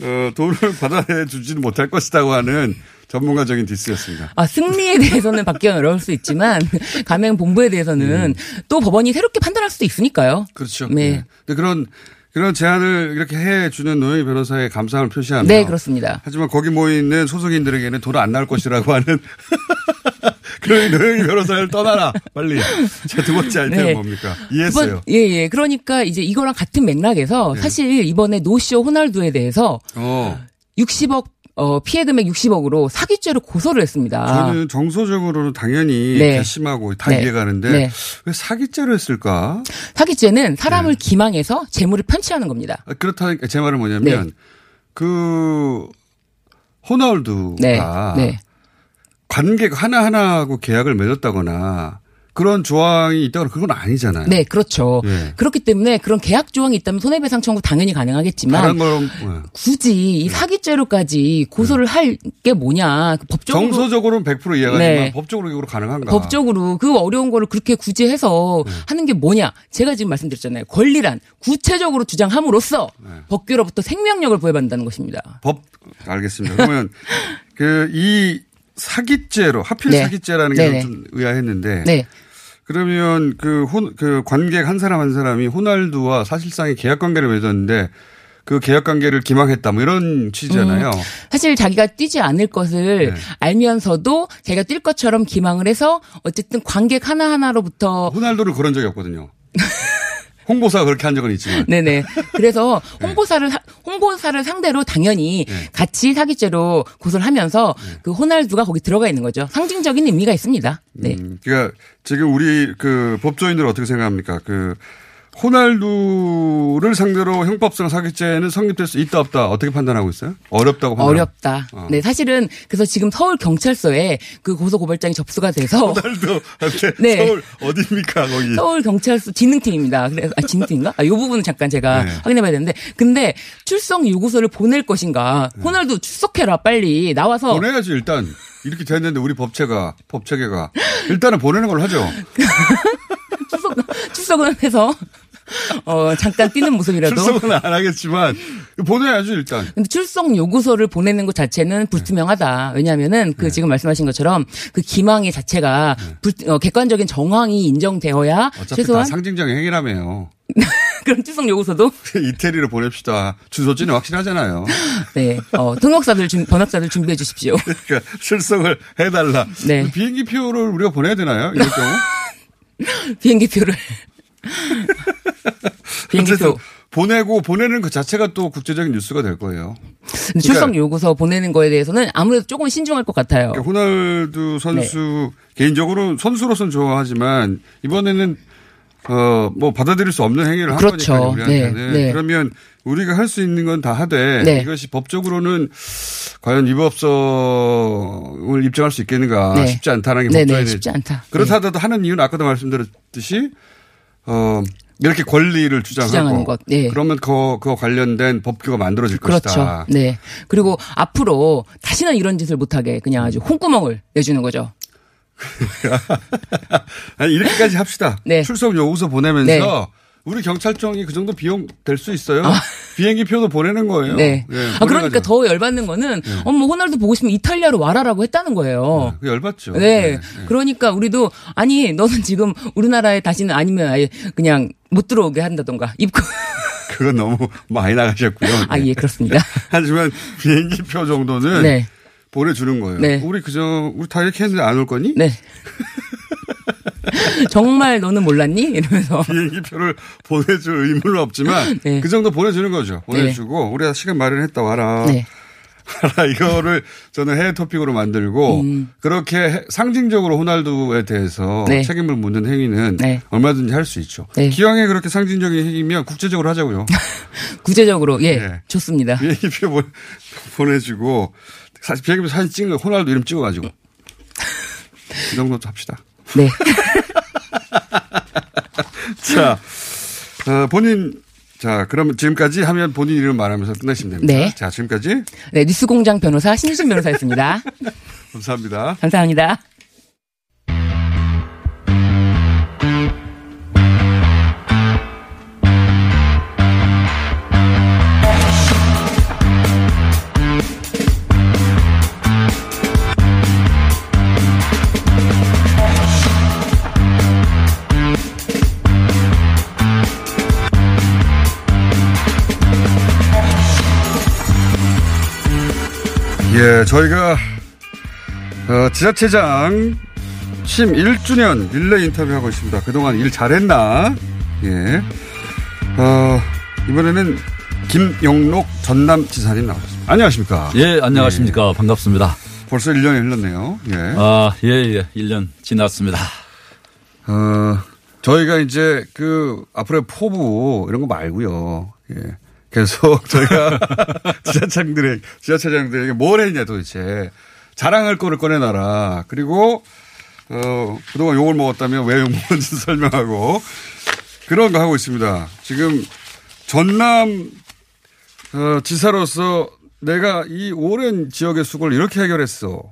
어, 돈을 받아주지는 못할 것이라고 하는 전문가적인 디스였습니다. 아, 승리에 대해서는 받기는 어려울 수 있지만 가맹 본부에 대해서는 음. 또 법원이 새롭게 판단할 수도 있으니까요. 그렇죠. 네. 네. 그런 그런 제안을 이렇게 해주는 노영희 변호사의 감사함을 표시하며. 네, 그렇습니다. 하지만 거기 모여 있는 소속인들에게는 돈 안 나올 것이라고 하는 그러니 노영희 변호사를 떠나라 빨리. 제두 번째 아이템은 네. 뭡니까? 이해했어요. 예, 예. 그러니까 이제 이거랑 같은 맥락에서 네. 사실 이번에 노쇼 호날두에 대해서 어. 60억 어, 피해 금액 60억으로 사기죄로 고소를 했습니다. 저는 정서적으로는 당연히 네. 괘씸하고 다 네. 이해가는데 네. 왜 사기죄로 했을까? 사기죄는 사람을 네. 기망해서 재물을 편취하는 겁니다. 아, 그렇다 제 말은 뭐냐면 네. 그 호나울두가 네. 관계 하나하나하고 계약을 맺었다거나 그런 조항이 있다고 그건 아니잖아요. 네, 그렇죠. 네. 그렇기 때문에 그런 계약 조항이 있다면 손해배상 청구 당연히 가능하겠지만 건, 네. 굳이 이 사기죄로까지 고소를 네. 할게 뭐냐 그 법적으로 정서적으로는 100% 이해가지만 네. 법적으로 이거 가능한가? 법적으로 그 어려운 거를 그렇게 굳이 해서 네. 하는 게 뭐냐? 제가 지금 말씀드렸잖아요. 권리란 구체적으로 주장함으로써 네. 법규로부터 생명력을 부여받는다는 것입니다. 법 알겠습니다. 그러면 그 이 사기죄로 하필 네. 사기죄라는 게. 좀 의아했는데 네. 그러면 그 혼, 그 관객 한 사람 한 사람이 호날두와 사실상의 계약 관계를 맺었는데 그 계약 관계를 기망했다 뭐 이런 취지잖아요. 음, 사실 자기가 뛰지 않을 것을 네. 알면서도 자기가 뛸 것처럼 기망을 해서 어쨌든 관객 하나하나로부터 호날두를 그런 적이 없거든요. 홍보사가 그렇게 한 적은 있지만. 네네. 그래서 홍보사를 사- 홍보사를 상대로 당연히 네. 같이 사기죄로 고소를 하면서 그 호날두가 거기 들어가 있는 거죠. 상징적인 의미가 있습니다. 네. 음, 그러니까 지금 우리 그 법조인들 어떻게 생각합니까? 그 호날두를 상대로 형법상 사기죄는 성립될 수 있다 없다 어떻게 판단하고 있어요? 어렵다고 판단. 어렵다. 어. 네, 사실은 그래서 지금 서울 경찰서에 그 고소 고발장이 접수가 돼서 호날두한테 네. 서울 어디입니까 거기? 서울 경찰서 진흥팀입니다. 그래서 아 진흥팀인가? 아, 요 부분은 잠깐 제가 네. 확인해봐야 되는데, 근데 출석 요구서를 보낼 것인가? 호날두 출석해라 빨리 나와서 보내야지 일단 이렇게 됐는데 우리 법체가 법체계가 일단은 보내는 걸로 하죠. 출석은 해서 어 잠깐 뛰는 모습이라도. 출석은 안 하겠지만 보내야죠 일단. 근데 출석 요구서를 보내는 것 자체는 불투명하다. 왜냐하면은 네. 그 지금 말씀하신 것처럼 그 기망의 자체가 불, 어, 객관적인 정황이 인정되어야 최소한 다 상징적인 행위라며요. 그런 출석 요구서도 이태리로 보냅시다. 주소지는 확실하잖아요. 네 어, 통역사들 준- 번역사들 준비해 주십시오. 그러니까 출석을 해달라. 네. 비행기 표를 우리가 보내야 되나요? 이럴 경우? 비행기 표를 비행기 어쨌든 표. 보내고 보내는 그 자체가 또 국제적인 뉴스가 될 거예요. 근데 출석 요구서 보내는 거에 대해서는 아무래도 조금 신중할 것 같아요. 그러니까 호날두 선수 개인적으로 선수로서는 좋아하지만 이번에는 어 뭐 받아들일 수 없는 행위를 한 그렇죠. 거니까요 우리한테는 네, 네. 그러면 우리가 할 수 있는 건 다 하되 네. 이것이 법적으로는 과연 위법성을 입증할 수 있겠는가 네. 쉽지 않다는 게 네, 법조인의 네, 쉽지 않다. 그렇다 하더라도 하는 이유는 아까도 말씀드렸듯이 어 이렇게 권리를 주장하고 것, 네. 그러면 그, 그 관련된 법규가 만들어질 그렇죠. 것이다. 네. 그리고 앞으로 다시는 이런 짓을 못하게 그냥 아주 홍구멍을 내주는 거죠. 아니, 이렇게까지 합시다. 네. 출석 요구서 보내면서 네. 우리 경찰청이 그 정도 비용 될 수 있어요. 비행기 표도 보내는 거예요. 네. 예, 아, 그러니까. 더 열받는 거는 어머 호날두 보고 싶으면 이탈리아로 와라라고 했다는 거예요. 그 열받죠. 네. 그러니까 우리도 아니 너는 지금 우리나라에 다시는 아니면 아예 그냥 못 들어오게 한다던가 입고 그건 너무 많이 나가셨고요. 아 예 그렇습니다. 하지만 비행기 표 정도는 네. 보내주는 거예요. 네. 우리 그저 우리 다 이렇게 했는데 안 올 거니? 네. 정말 너는 몰랐니? 이러면서 비행기 표를 보내줄 의무는 없지만 네. 그 정도 보내주는 거죠. 보내주고 우리가 시간 마련했다 와라. 네. 와라 이거를 저는 해외 토픽으로 만들고 음. 그렇게 해- 상징적으로 호날두에 대해서 네. 책임을 묻는 행위는 네. 얼마든지 할 수 있죠. 네. 기왕에 그렇게 상징적인 행위면 국제적으로 하자고요. 구체적으로 예 네. 좋습니다. 비행기 표 보- 보내주고 사실 비행기 표 사진 찍는 거 호날두 이름 찍어가지고 이 정도 합시다. 네. 자, 어, 본인, 자, 그러면 지금까지 하면 본인 이름 말하면서 끝내시면 됩니다. 네. 자, 지금까지 네 뉴스공장 변호사 신유진 변호사였습니다. 감사합니다. 감사합니다. 예, 저희가, 어, 지자체장 취임 1주년 릴레이 인터뷰하고 있습니다. 그동안 일 잘했나? 예. 어, 이번에는 김영록 전남 지사님 나오셨습니다. 안녕하십니까? 예, 안녕하십니까. 반갑습니다. 벌써 1년이 흘렀네요. 예. 아, 예, 예. 1년 지났습니다. 어, 저희가 이제 그 앞으로의 포부 이런 거 말고요. 예. 계속 저희가 지자체장들에게, 지자체장들에게 뭘 했냐 도대체. 자랑할 거를 꺼내놔라. 그리고, 어, 그동안 욕을 먹었다면 왜욕 먹었는지 설명하고 그런 거 하고 있습니다. 지금 전남, 어, 지사로서 내가 이 오랜 지역의 수고를 이렇게 해결했어.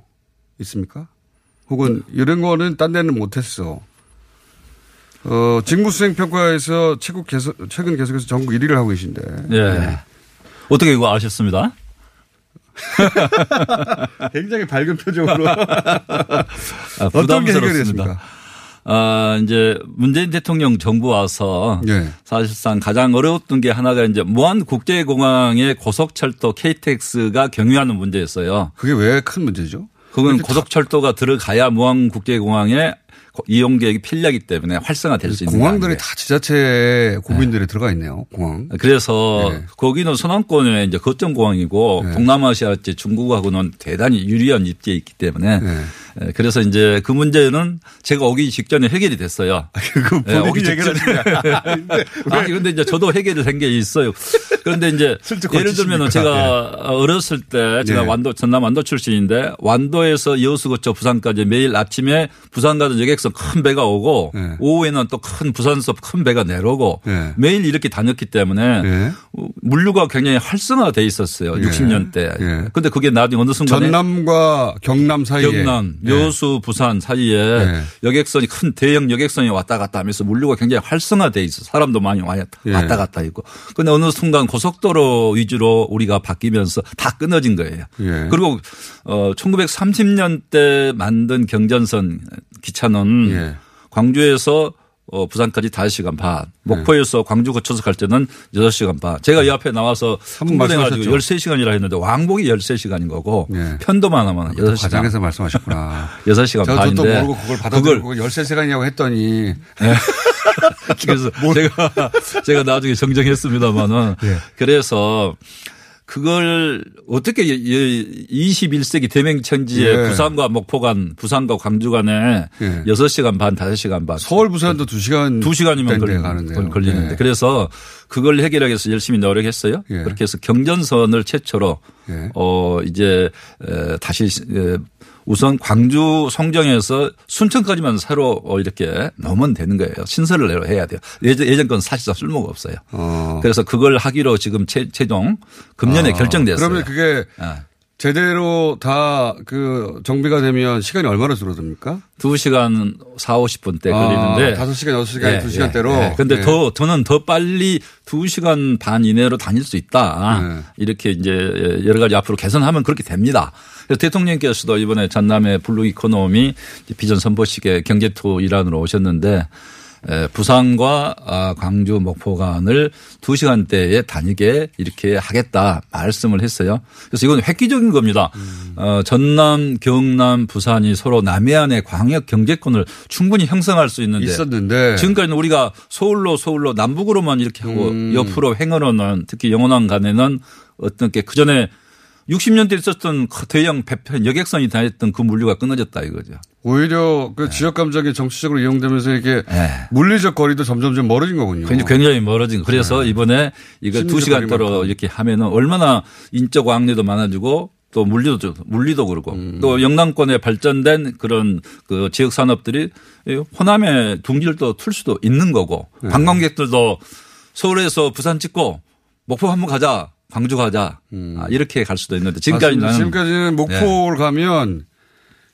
있습니까? 혹은 이런 거는 딴 데는 못했어. 어, 직무수행 평가에서 최고 계속, 최근 계속해서 전국 1위를 하고 계신데. 예. 어떻게 이거 아셨습니다? 굉장히 밝은 표정으로. 아, 어떤 게 부담스럽습니다. 해결됐습니까? 아, 이제 문재인 대통령 정부 와서 네. 사실상 가장 어려웠던 게 하나가 이제 무한 국제공항의 고속철도 KTX가 경유하는 문제였어요. 그게 왜 큰 문제죠? 그건 고속철도가 들어가야 무한 국제공항에 이용객이 필요하기 때문에 활성화될 수 있는 공항들이 다 지자체 고민들이 들어가 있네요. 공항. 그래서 네. 거기는 선왕권의 이제 거점 공항이고 동남아시아 제 중국하고는 대단히 유리한 입지에 있기 때문에 네. 에, 그래서 이제 그 문제는 제가 오기 직전에 해결이 됐어요. 그 예, 본인이 오기 직전에. 아니 근데 이제 저도 해결이 된 게 있어요. 그런데 이제 예를 들면 제가 어렸을 때 제가 네. 완도 전남 완도 출신인데 완도에서 여수 거쳐 부산까지 매일 아침에 부산 가는 여객선 큰 배가 오고 네. 오후에는 또 큰 부산서 큰 배가 내려오고 네. 매일 이렇게 다녔기 때문에 물류가 굉장히 활성화돼 있었어요. 예. 60년대. 예. 근데 그게 나중에 어느 순간에 전남과 경남 사이에 경남, 예. 여수, 부산 사이에 예. 여객선이 큰 대형 여객선이 왔다 갔다 하면서 물류가 굉장히 활성화돼 있어. 사람도 많이 와야 예. 왔다 갔다 있고. 근데 어느 순간 고속도로 위주로 우리가 바뀌면서 다 끊어진 거예요. 예. 그리고 어 1930년대 만든 경전선 기차는 예. 광주에서 어, 부산까지 5시간 반. 목포에서 광주 거쳐서 갈 때는 6시간 반. 제가 이 앞에 나와서 흥분해가지고 말씀하셨죠. 13시간이라 했는데 왕복이 13시간 인 거고 예. 편도만 하면 6시간. 과장해서 말씀하셨구나. 6시간 저도 반인데. 또 모르고 그걸 받아들이고 13시간이라고 했더니 그래서 제가 제가 나중에 정정했습니다마는 예. 그래서 그걸 어떻게 21세기 대명천지에 예. 부산과 목포 간 부산과 광주 간에 예. 6시간 반 5시간 반 서울 부산도 2시간 2시간이면 걸리. 걸리는데 예. 그래서 그걸 해결하기 위해서 열심히 노력했어요. 예. 그렇게 해서 경전선을 최초로 예. 어 이제 에, 다시 에, 우선 광주 송정에서 순천까지만 새로 어, 이렇게 넣으면 되는 거예요. 신설을 내로 해야 돼요. 예전, 예전 건 사실상 쓸모가 없어요. 어. 그래서 그걸 하기로 지금 최, 최종 금년에 아, 결정됐어요. 그러면 그게 제대로 다 그 정비가 되면 시간이 얼마나 줄어듭니까? 2시간 4, 50분 대 아, 걸리는데. 다섯 시간, 여섯 시간, 두 시간대로? 근데 예. 더, 저는 더 빨리 2시간 반 이내로 다닐 수 있다. 네. 이렇게 이제 여러 가지 앞으로 개선하면 그렇게 됩니다. 대통령께서도 이번에 전남의 blue economy 비전 선포식의 경제투어 일환으로 오셨는데 에, 부산과 아, 광주 목포 간을 2시간대에 다니게 이렇게 하겠다 말씀을 했어요. 그래서 이건 획기적인 겁니다. 어, 전남, 경남, 부산이 서로 남해안의 광역 경제권을 충분히 형성할 수 있는데 있었는데 지금까지는 우리가 서울로 서울로 남북으로만 이렇게 하고 음. 옆으로 횡으로는 특히 영원한 간에는 어떤 게 그전에 60년대 있었던 그 대형 배편 여객선이 다녔던 그 물류가 끊어졌다 이거죠. 오히려 네. 그 지역 감정이 정치적으로 이용되면서 이게 물리적 거리도 점점 좀 멀어진 거군요. 굉장히, 굉장히 멀어진 거. 그래서 이번에 이거 두 시간대로 거리만큼. 이렇게 하면은 얼마나 인적 왕래도 많아지고 또 물리도 물리도 그렇고 음. 또 영남권에 발전된 그런 그 지역 산업들이 이 호남에 둥지를 틀 수도 있는 거고 네. 관광객들도 서울에서 부산 찍고 목포 한번 가자 광주 가자 아, 이렇게 갈 수도 있는데 지금까지 음. 는 지금까지는 목포를 가면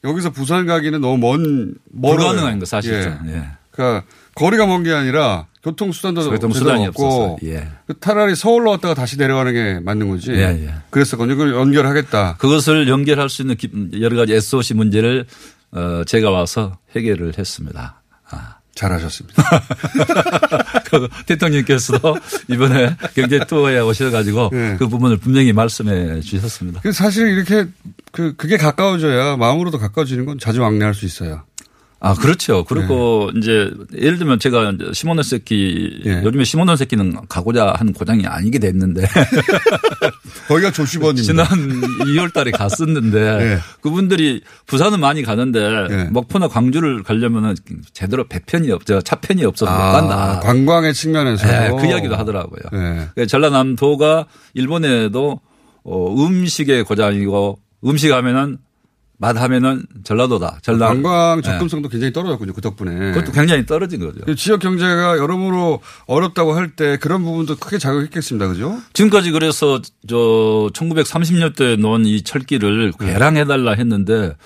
여기서 부산 가기는 너무 먼 멀어요. 불가능한 거 사실상. 예. 그러니까 거리가 먼 게 아니라 교통 수단도 교통수단이 제대로 없고. 예. 그 차라리 서울로 왔다가 다시 내려가는 게 맞는 거지. 예, 예. 그랬었거든요. 그걸 연결하겠다. 그것을 연결할 수 있는 기- 여러 가지 SOC 문제를 어, 제가 와서 해결을 했습니다. 아. 잘하셨습니다. 그 대통령께서도 이번에 경제 투어에 오셔가지고 예. 그 부분을 분명히 말씀해 주셨습니다. 그 사실 이렇게 그 그게 가까워져야 마음으로도 가까워지는 건 자주 왕래할 수 있어요. 아, 그렇죠. 그리고 네. 이제 예를 들면 제가 시몬의 새끼 예. 요즘에 시몬의 새끼는 가고자 하는 고장이 아니게 됐는데 거기가 조시번입니다. 지난 2월 달에 갔었는데 예. 그분들이 부산은 많이 가는데 목포나 광주를 가려면은 제대로 배편이 없죠. 차편이 없어서 못 간다. 아, 관광의 측면에서 네, 그 이야기도 하더라고요. 네. 그 전라남도가 일본에도 어, 음식의 고장이고 음식 하면은 맛 하면은 전라도다. 전라 관광 네. 접근성도 굉장히 떨어졌군요. 그 덕분에. 그것도 굉장히 떨어진 거죠. 그 지역 경제가 여러모로 어렵다고 할 때 그런 부분도 크게 작용했겠습니다. 그죠? 지금까지 그래서 저 1930년대 놓은 이 철길을 개량해달라 했는데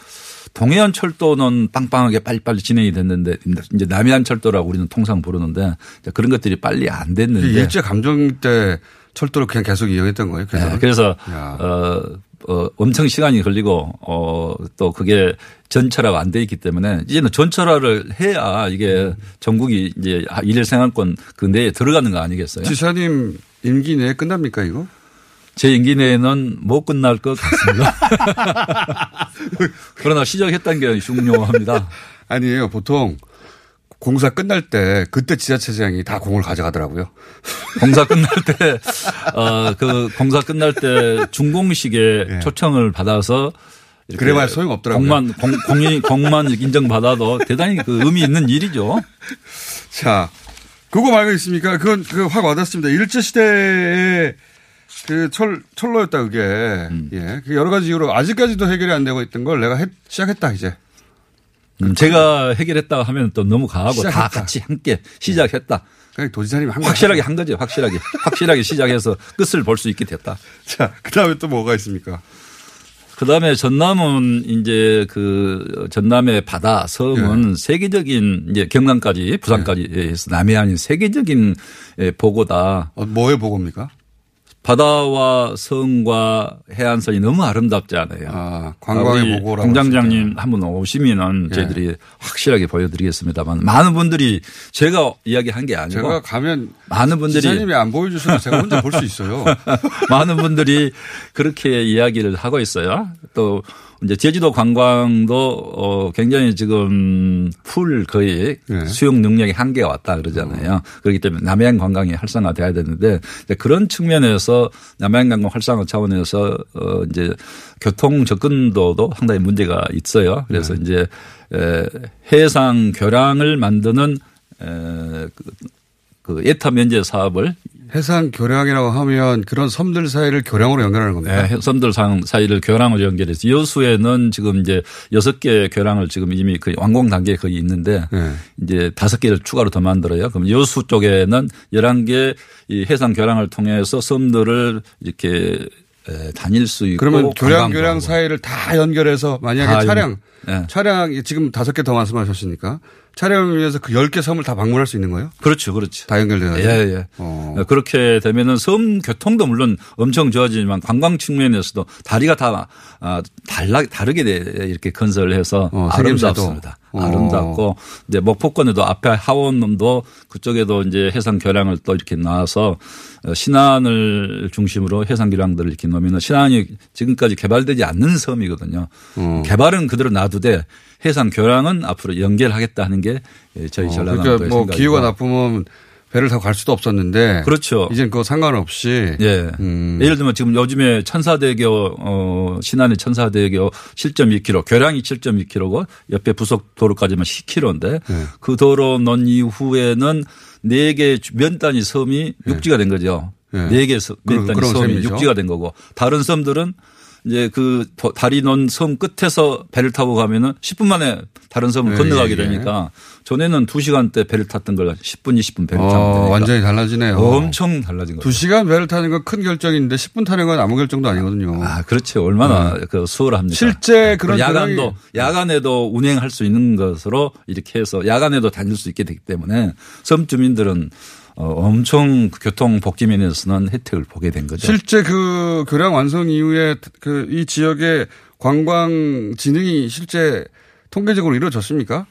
동해안 철도는 빵빵하게 빨리빨리 진행이 됐는데 이제 남해안 철도라고 우리는 통상 부르는데 그런 것들이 빨리 안 됐는데 일제 감정 때 철도를 그냥 계속 이용했던 거예요. 그래서. 네, 그래서 야. 어 어, 엄청 시간이 걸리고 어, 또 그게 전철화가 안 돼 있기 때문에 이제는 전철화를 해야 이게 전국이 이제 일일 생활권 그 내에 들어가는 거 아니겠어요? 지사님 임기 내에 끝납니까 이거? 제 임기 내에는 못 끝날 것 같습니다. 그러나 시작했다는 게 중요합니다. 아니에요. 보통 공사 끝날 때 그때 지자체장이 다 공을 가져가더라고요. 공사 끝날 때, 어, 그 공사 끝날 때 중공식에 예. 초청을 받아서 그래봐야 소용없더라고요. 공만, 공, 공이, 공만 인정받아도 대단히 그 의미 있는 일이죠. 자, 그거 말고 있습니까? 그건 그 확 와닿습니다. 일제시대에 그 철, 철로였다, 그게. 음. 예. 그 여러 가지 이유로 아직까지도 해결이 안 되고 있던 걸 내가 해, 시작했다, 이제. 음, 제가 해결했다 하면 또 너무 가하고 시작했다. 다 같이 함께 시작했다. 그냥 도지사님이 한 확실하게 한 거죠. 확실하게. 확실하게 시작해서 끝을 볼 수 있게 됐다. 자, 그 다음에 또 뭐가 있습니까? 그 다음에 전남은 이제 그 전남의 바다, 섬은 세계적인 이제 경남까지 부산까지 해서 남해안인 세계적인 예, 보고다. 어, 뭐의 보고입니까? 바다와 섬과 해안선이 너무 아름답지 않아요. 관광의 우리 보고라고 공장장님 한 분 오시면은 예. 저희들이 확실하게 보여드리겠습니다만 많은 분들이 제가 이야기한 게 아니고 제가 가면 많은 분들이 지사님이 안 보여주셔도 제가 혼자 볼 수 있어요. 많은 분들이 그렇게 이야기를 하고 있어요. 또 이제 제주도 관광도 어 굉장히 지금 풀 거의 네. 수용 능력이 한계가 왔다 그러잖아요. 그렇기 때문에 남해안 관광이 활성화돼야 되는데 그런 측면에서 남해안 관광 활성화 차원에서 어 이제 교통 접근도도 상당히 문제가 있어요. 그래서 이제 에 해상 교량을 만드는 에그 그 예타 면제 사업을 해상 교량이라고 하면 그런 섬들 사이를 교량으로 연결하는 겁니다. 네, 섬들 상- 사이를 교량으로 연결해서 여수에는 지금 이제 여섯 개 교량을 지금 이미 거의 완공 단계에 거의 있는데 네. 이제 다섯 개를 추가로 더 만들어요. 그럼 여수 쪽에는 열한 개 이 해상 교량을 통해서 섬들을 이렇게 에, 다닐 수 있고 그러면 교량 교량. 사이를 다 연결해서 만약에 다 차량 연- 네. 차량이 지금 다섯 개 더 말씀하셨으니까 차량을 위해서 그열개 섬을 다 방문할 수 있는 거예요? 그렇죠, 그렇죠. 다 연결돼요. 예, 예. 어, 그렇게 되면은 섬 교통도 물론 엄청 좋아지지만 관광 측면에서도 다리가 다 아, 달라 다르게 돼 이렇게 건설을 해서 어. 아름답습니다. 어. 아름답고 이제 목포권에도 앞에 하원도 그쪽에도 이제 해상 교량을 또 이렇게 놔서 어, 신안을 중심으로 해상 교량들을 이렇게 놓으면 신안이 지금까지 개발되지 않는 섬이거든요. 어. 개발은 그대로 놔두되 해상 교량은 앞으로 연결하겠다 하는 게 예, 저희 어, 전라남도의 그러니까 뭐. 기후가 나쁘면 배를 타고 갈 수도 없었는데 그렇죠. 이젠 그거 상관없이 예. 예를 들면 지금 요즘에 천사대교 어 신안의 천사대교 7.2km 교량이 7.2km고 옆에 부속 도로까지만 10km인데 네. 그 도로 논 이후에는 네 개 면 단위 섬이 육지가 된 거죠. 네. 네개 그런- 면단위 섬이. 육지가 된 거고 다른 섬들은 이제 그 도- 다리 논 섬 끝에서 배를 타고 가면은 10분 만에 다른 섬을 예, 건너가게 예, 예. 되니까 전에는 2시간대 배를 탔던 걸 10분, 20분 배를 어, 타면 되니까 완전히 달라지네요. 엄청 달라진 거죠. 두 시간 배를 타는 건 큰 결정인데 10분 타는 건 아무 결정도 아니거든요. 아, 그렇죠. 얼마나 그 수월합니까? 실제 그런 야간도 야간에도 운행할 수 있는 것으로 이렇게 해서 야간에도 다닐 수 있게 되기 때문에 섬 주민들은 어, 엄청 교통 복지 면에서는 혜택을 보게 된 거죠. 실제 그 교량 완성 이후에 그 이 지역의 관광 진흥이 실제 통계적으로 이루어졌습니까?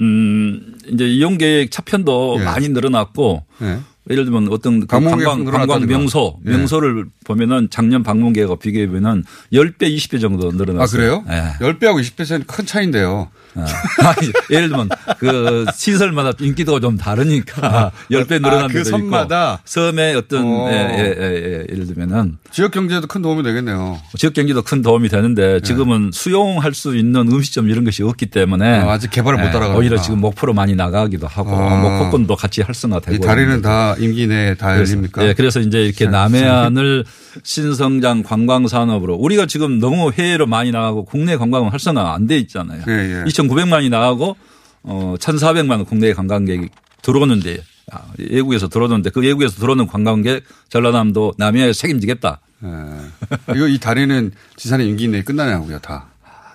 음, 이제 이용 계획 차편도 예. 많이 늘어났고 예. 예를 들면 어떤 그 관광. 관광 명소, 예. 명소를 보면은 작년 방문 계획과 비교해 보면 10배, 20배 정도 늘어났어요. 아, 그래요? 예. 10배하고 20배는 큰 차이인데요. 아니, 예를 들면 그 시설마다 인기도가 좀 다르니까 10배 늘어난 아, 그 섬마다? 있고 섬의 어떤 어. 예, 예, 예, 예. 예 를 들면은 지역 경제에도 큰 도움이 되겠네요. 지역 경제도 큰 도움이 네. 되는데 지금은 수용할 수 있는 음식점 이런 것이 없기 때문에 아, 아직 개발을 못 예, 따라가는구나. 오히려 지금 목포로 많이 나가기도 하고 아. 목포권도 같이 활성화되고 이 다리는 다 임기 내에 다 열립니까? 예, 그래서 이제 이렇게 자, 남해안을 신성장 관광 산업으로 우리가 지금 너무 해외로 많이 나가고 국내 관광은 활성화 안 돼 있잖아요. 예, 예. 2,900만이 나가고 어 1,400만 국내 관광객이 들어오는데 아, 외국에서 들어오는데 그 외국에서 들어오는 관광객 전라남도 남해에 책임지겠다. 예. 이거 이 다리는 지산의 임기 내에 끝나냐고요, 다.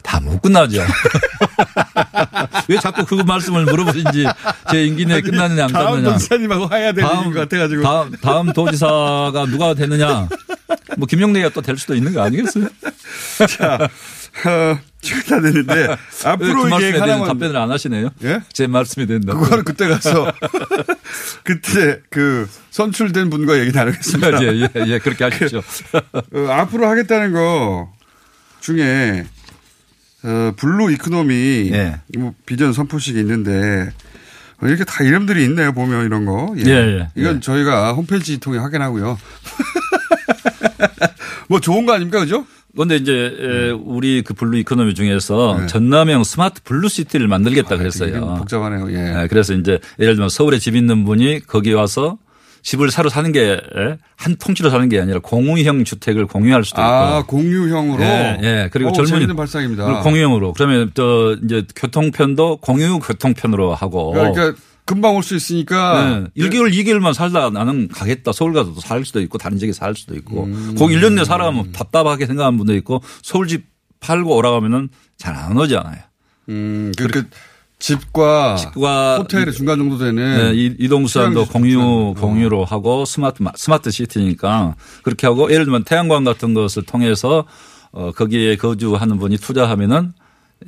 다 못 끝나죠. 왜 자꾸 그 말씀을 물어보신지 제 임기 내에 끝나느냐 안 다음 끝나느냐. 도지사님하고 해야 될 다음, 일인 것 같아가지고. 다음, 다음 도지사가 누가 되느냐. 뭐 김용래가 또 될 수도 있는 거 아니겠어요? 자, 어, 지금 다 됐는데 앞으로 그 대해서 하나만 답변을 안 하시네요. 예? 제 말씀이 된다. 그거는 그때 가서 그때 그 선출된 분과 얘기 나누겠습니다. 예, 예, 예, 그렇게 하십시오. 어, 앞으로 하겠다는 거 중에 어, blue economy 예. 뭐 비전 선포식이 있는데 어, 이렇게 다 이름들이 있네요. 보면 이런 거. 예, 예, 이건 예. 저희가 홈페이지 통해 확인하고요. 뭐 좋은 거 아닙니까, 그죠? 그런데 이제 에, 우리 그 blue economy 중에서 네. 전남형 smart blue city를 만들겠다 그랬어요. 이름 복잡하네요. 예. 예, 그래서 이제 예를 들면 서울에 집 있는 분이 거기 와서 집을 사러 사는 게 한 통째로 사는 게 아니라 공유형 주택을 공유할 수도 있고. 아, 공유형으로. 예, 예. 그리고 오, 젊은이 재밌는 발상입니다. 공유형으로. 그러면 저 이제 교통편도 공유 교통편으로 하고. 그러니까 금방 올 수 있으니까. 네. 1개월, 2개월만 살다가 나는 가겠다. 서울 가서 살 수도 있고 다른 지역에 살 수도 있고. 음. 거기 1년 내에 살아가면 답답하게 생각하는 분도 있고 서울집 팔고 오라 하면은 잘 안 오잖아요. 음, 그, 그 집과, 집과 호텔의 중간 정도 되는 네, 이- 이동수단도 공유 공유로 하고 스마트 마- smart city니까 그렇게 하고 예를 들면 태양광 같은 것을 통해서 어 거기에 거주하는 분이 투자하면은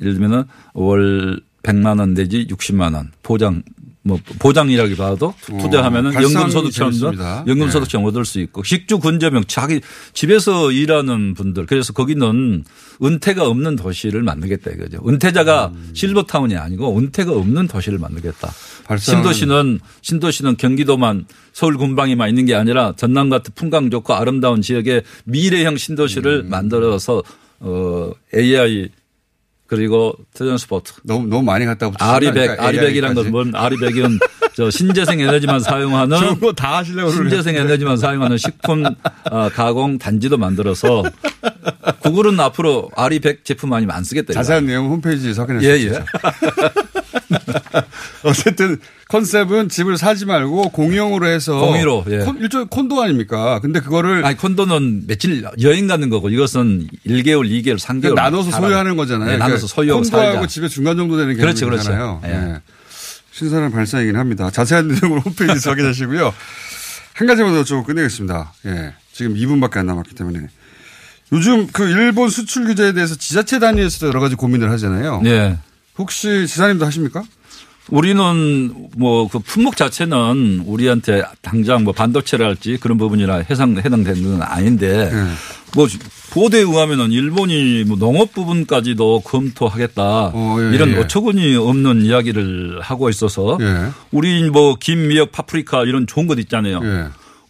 예를 들면은 월 100만 원 내지 60만 원 보장 뭐 보장이라기보다도 투자하면은 어, 발상이 연금소득처럼 재밌습니다. 네. 연금소득처럼 얻을 수 있고 직주 근접형 자기 집에서 일하는 분들 그래서 거기는 은퇴가 없는 도시를 만들겠다 이거죠. 은퇴자가 음. 실버타운이 아니고 은퇴가 없는 도시를 만들겠다. 신도시는 신도시는 경기도만 서울 근방에만 있는 게 아니라 전남 같은 풍광 좋고 아름다운 지역에 미래형 신도시를 음. 만들어서 어 AI 그리고 transport 너무 너무 많이 갖다 붙이시는 아리백? 아리백이란 건뭔 아리백은 저 신재생 에너지만 사용하는 좋은 거다 하시려고 신재생 에너지만 사용하는 식품 어, 가공 단지도 만들어서 구글은 앞으로 아리백 제품 많이 안 쓰겠다. 자세한 내용 홈페이지에서 확인할 수 예. 예. 어쨌든 컨셉은 집을 사지 말고 공용으로 해서 공유로, 예. 콘- 일종의 콘도 아닙니까? 근데 그거를 아니 콘도는 며칠 여행 가는 거고 이것은 1개월, 2개월, 3개월 그러니까 나눠서 소유하는 거잖아요. 네, 나눠서 소유하고 콘도하고 살자. 집에 중간 정도 되는 그렇죠, 개념이잖아요. 그렇죠. 예. 예. 신선한 발상이긴 합니다. 자세한 내용을 홈페이지에서 확인하시고요. 한 가지만 더 여쭤보고 끝내겠습니다. 예. 지금 2분밖에 안 남았기 때문에. 요즘 그 일본 수출 규제에 대해서 지자체 단위에서도 여러 가지 고민을 하잖아요. 네. 혹시 지사님도 하십니까? 우리는 뭐 그 품목 자체는 우리한테 당장 뭐 반도체랄지 그런 부분이나 해상 해당되는 건 아닌데 네. 뭐 보도에 의하면은 일본이 뭐 농업 부분까지도 검토하겠다 예, 이런 예. 어처구니 없는 이야기를 하고 있어서 예. 우리 뭐 김, 미역, 파프리카 이런 좋은 것 있잖아요.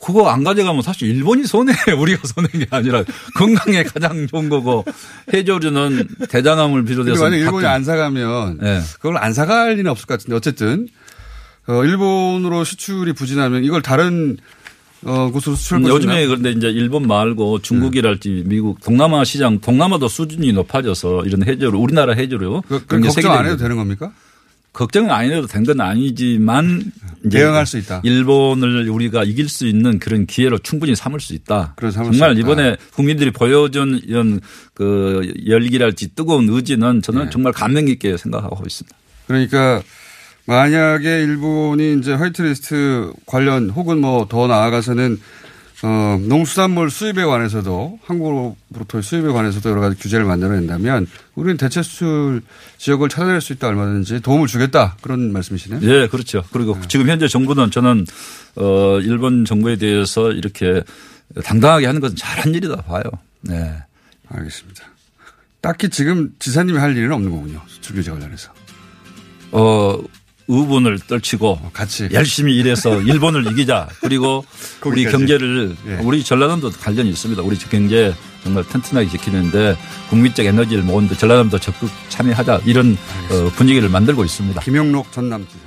예. 그거 안 가져가면 사실 일본이 손해 우리가 손해인 게 아니라 건강에 가장 좋은 거고 해조류는 대장암을 비롯해서 만약 일본이 안 사가면 네. 그걸 안 사갈 리는 없을 것 같은데 어쨌든 어, 일본으로 수출이 부진하면 이걸 다른 어, 곳으로 수출할 음? 요즘에 그런데 이제 일본 말고 중국이랄지 미국 동남아 시장 동남아도 수준이 높아져서 이런 해조류 우리나라 해조류 그, 게 걱정 안 세계적인 해도 되는 겁니까? 걱정은 안 해도 된 건 아니지만 대응할 수 있다. 일본을 우리가 이길 수 있는 그런 기회로 충분히 삼을 수 있다. 삼을 정말 수 있다. 이번에 국민들이 보여준 이런 그 열기랄지 뜨거운 의지는 저는 네. 정말 감명 깊게 생각하고 있습니다. 그러니까 만약에 일본이 이제 화이트리스트 관련 혹은 뭐 더 나아가서는 어, 농수산물 수입에 관해서도 한국으로부터의 수입에 관해서도 여러 가지 규제를 만들어낸다면 우리는 대체 수출 지역을 찾아낼 수 있다 얼마든지 도움을 주겠다 그런 말씀이시네요. 예, 그렇죠. 그리고 지금 현재 정부는 저는 어 일본 정부에 대해서 이렇게 당당하게 하는 것은 잘한 일이다 봐요. 네. 알겠습니다. 딱히 지금 지사님이 할 일은 없는 거군요. 수출 규제 관련해서. 어 의분을 떨치고 같이 열심히 일해서 일본을 이기자. 그리고 우리. 경제를 예. 우리 전라남도 관련이 있습니다. 우리 경제 정말 튼튼하게 지키는데 국민적 에너지를 모으는데 전라남도 적극 참여하자 이런 어, 분위기를 만들고 있습니다. 김영록 전남지사.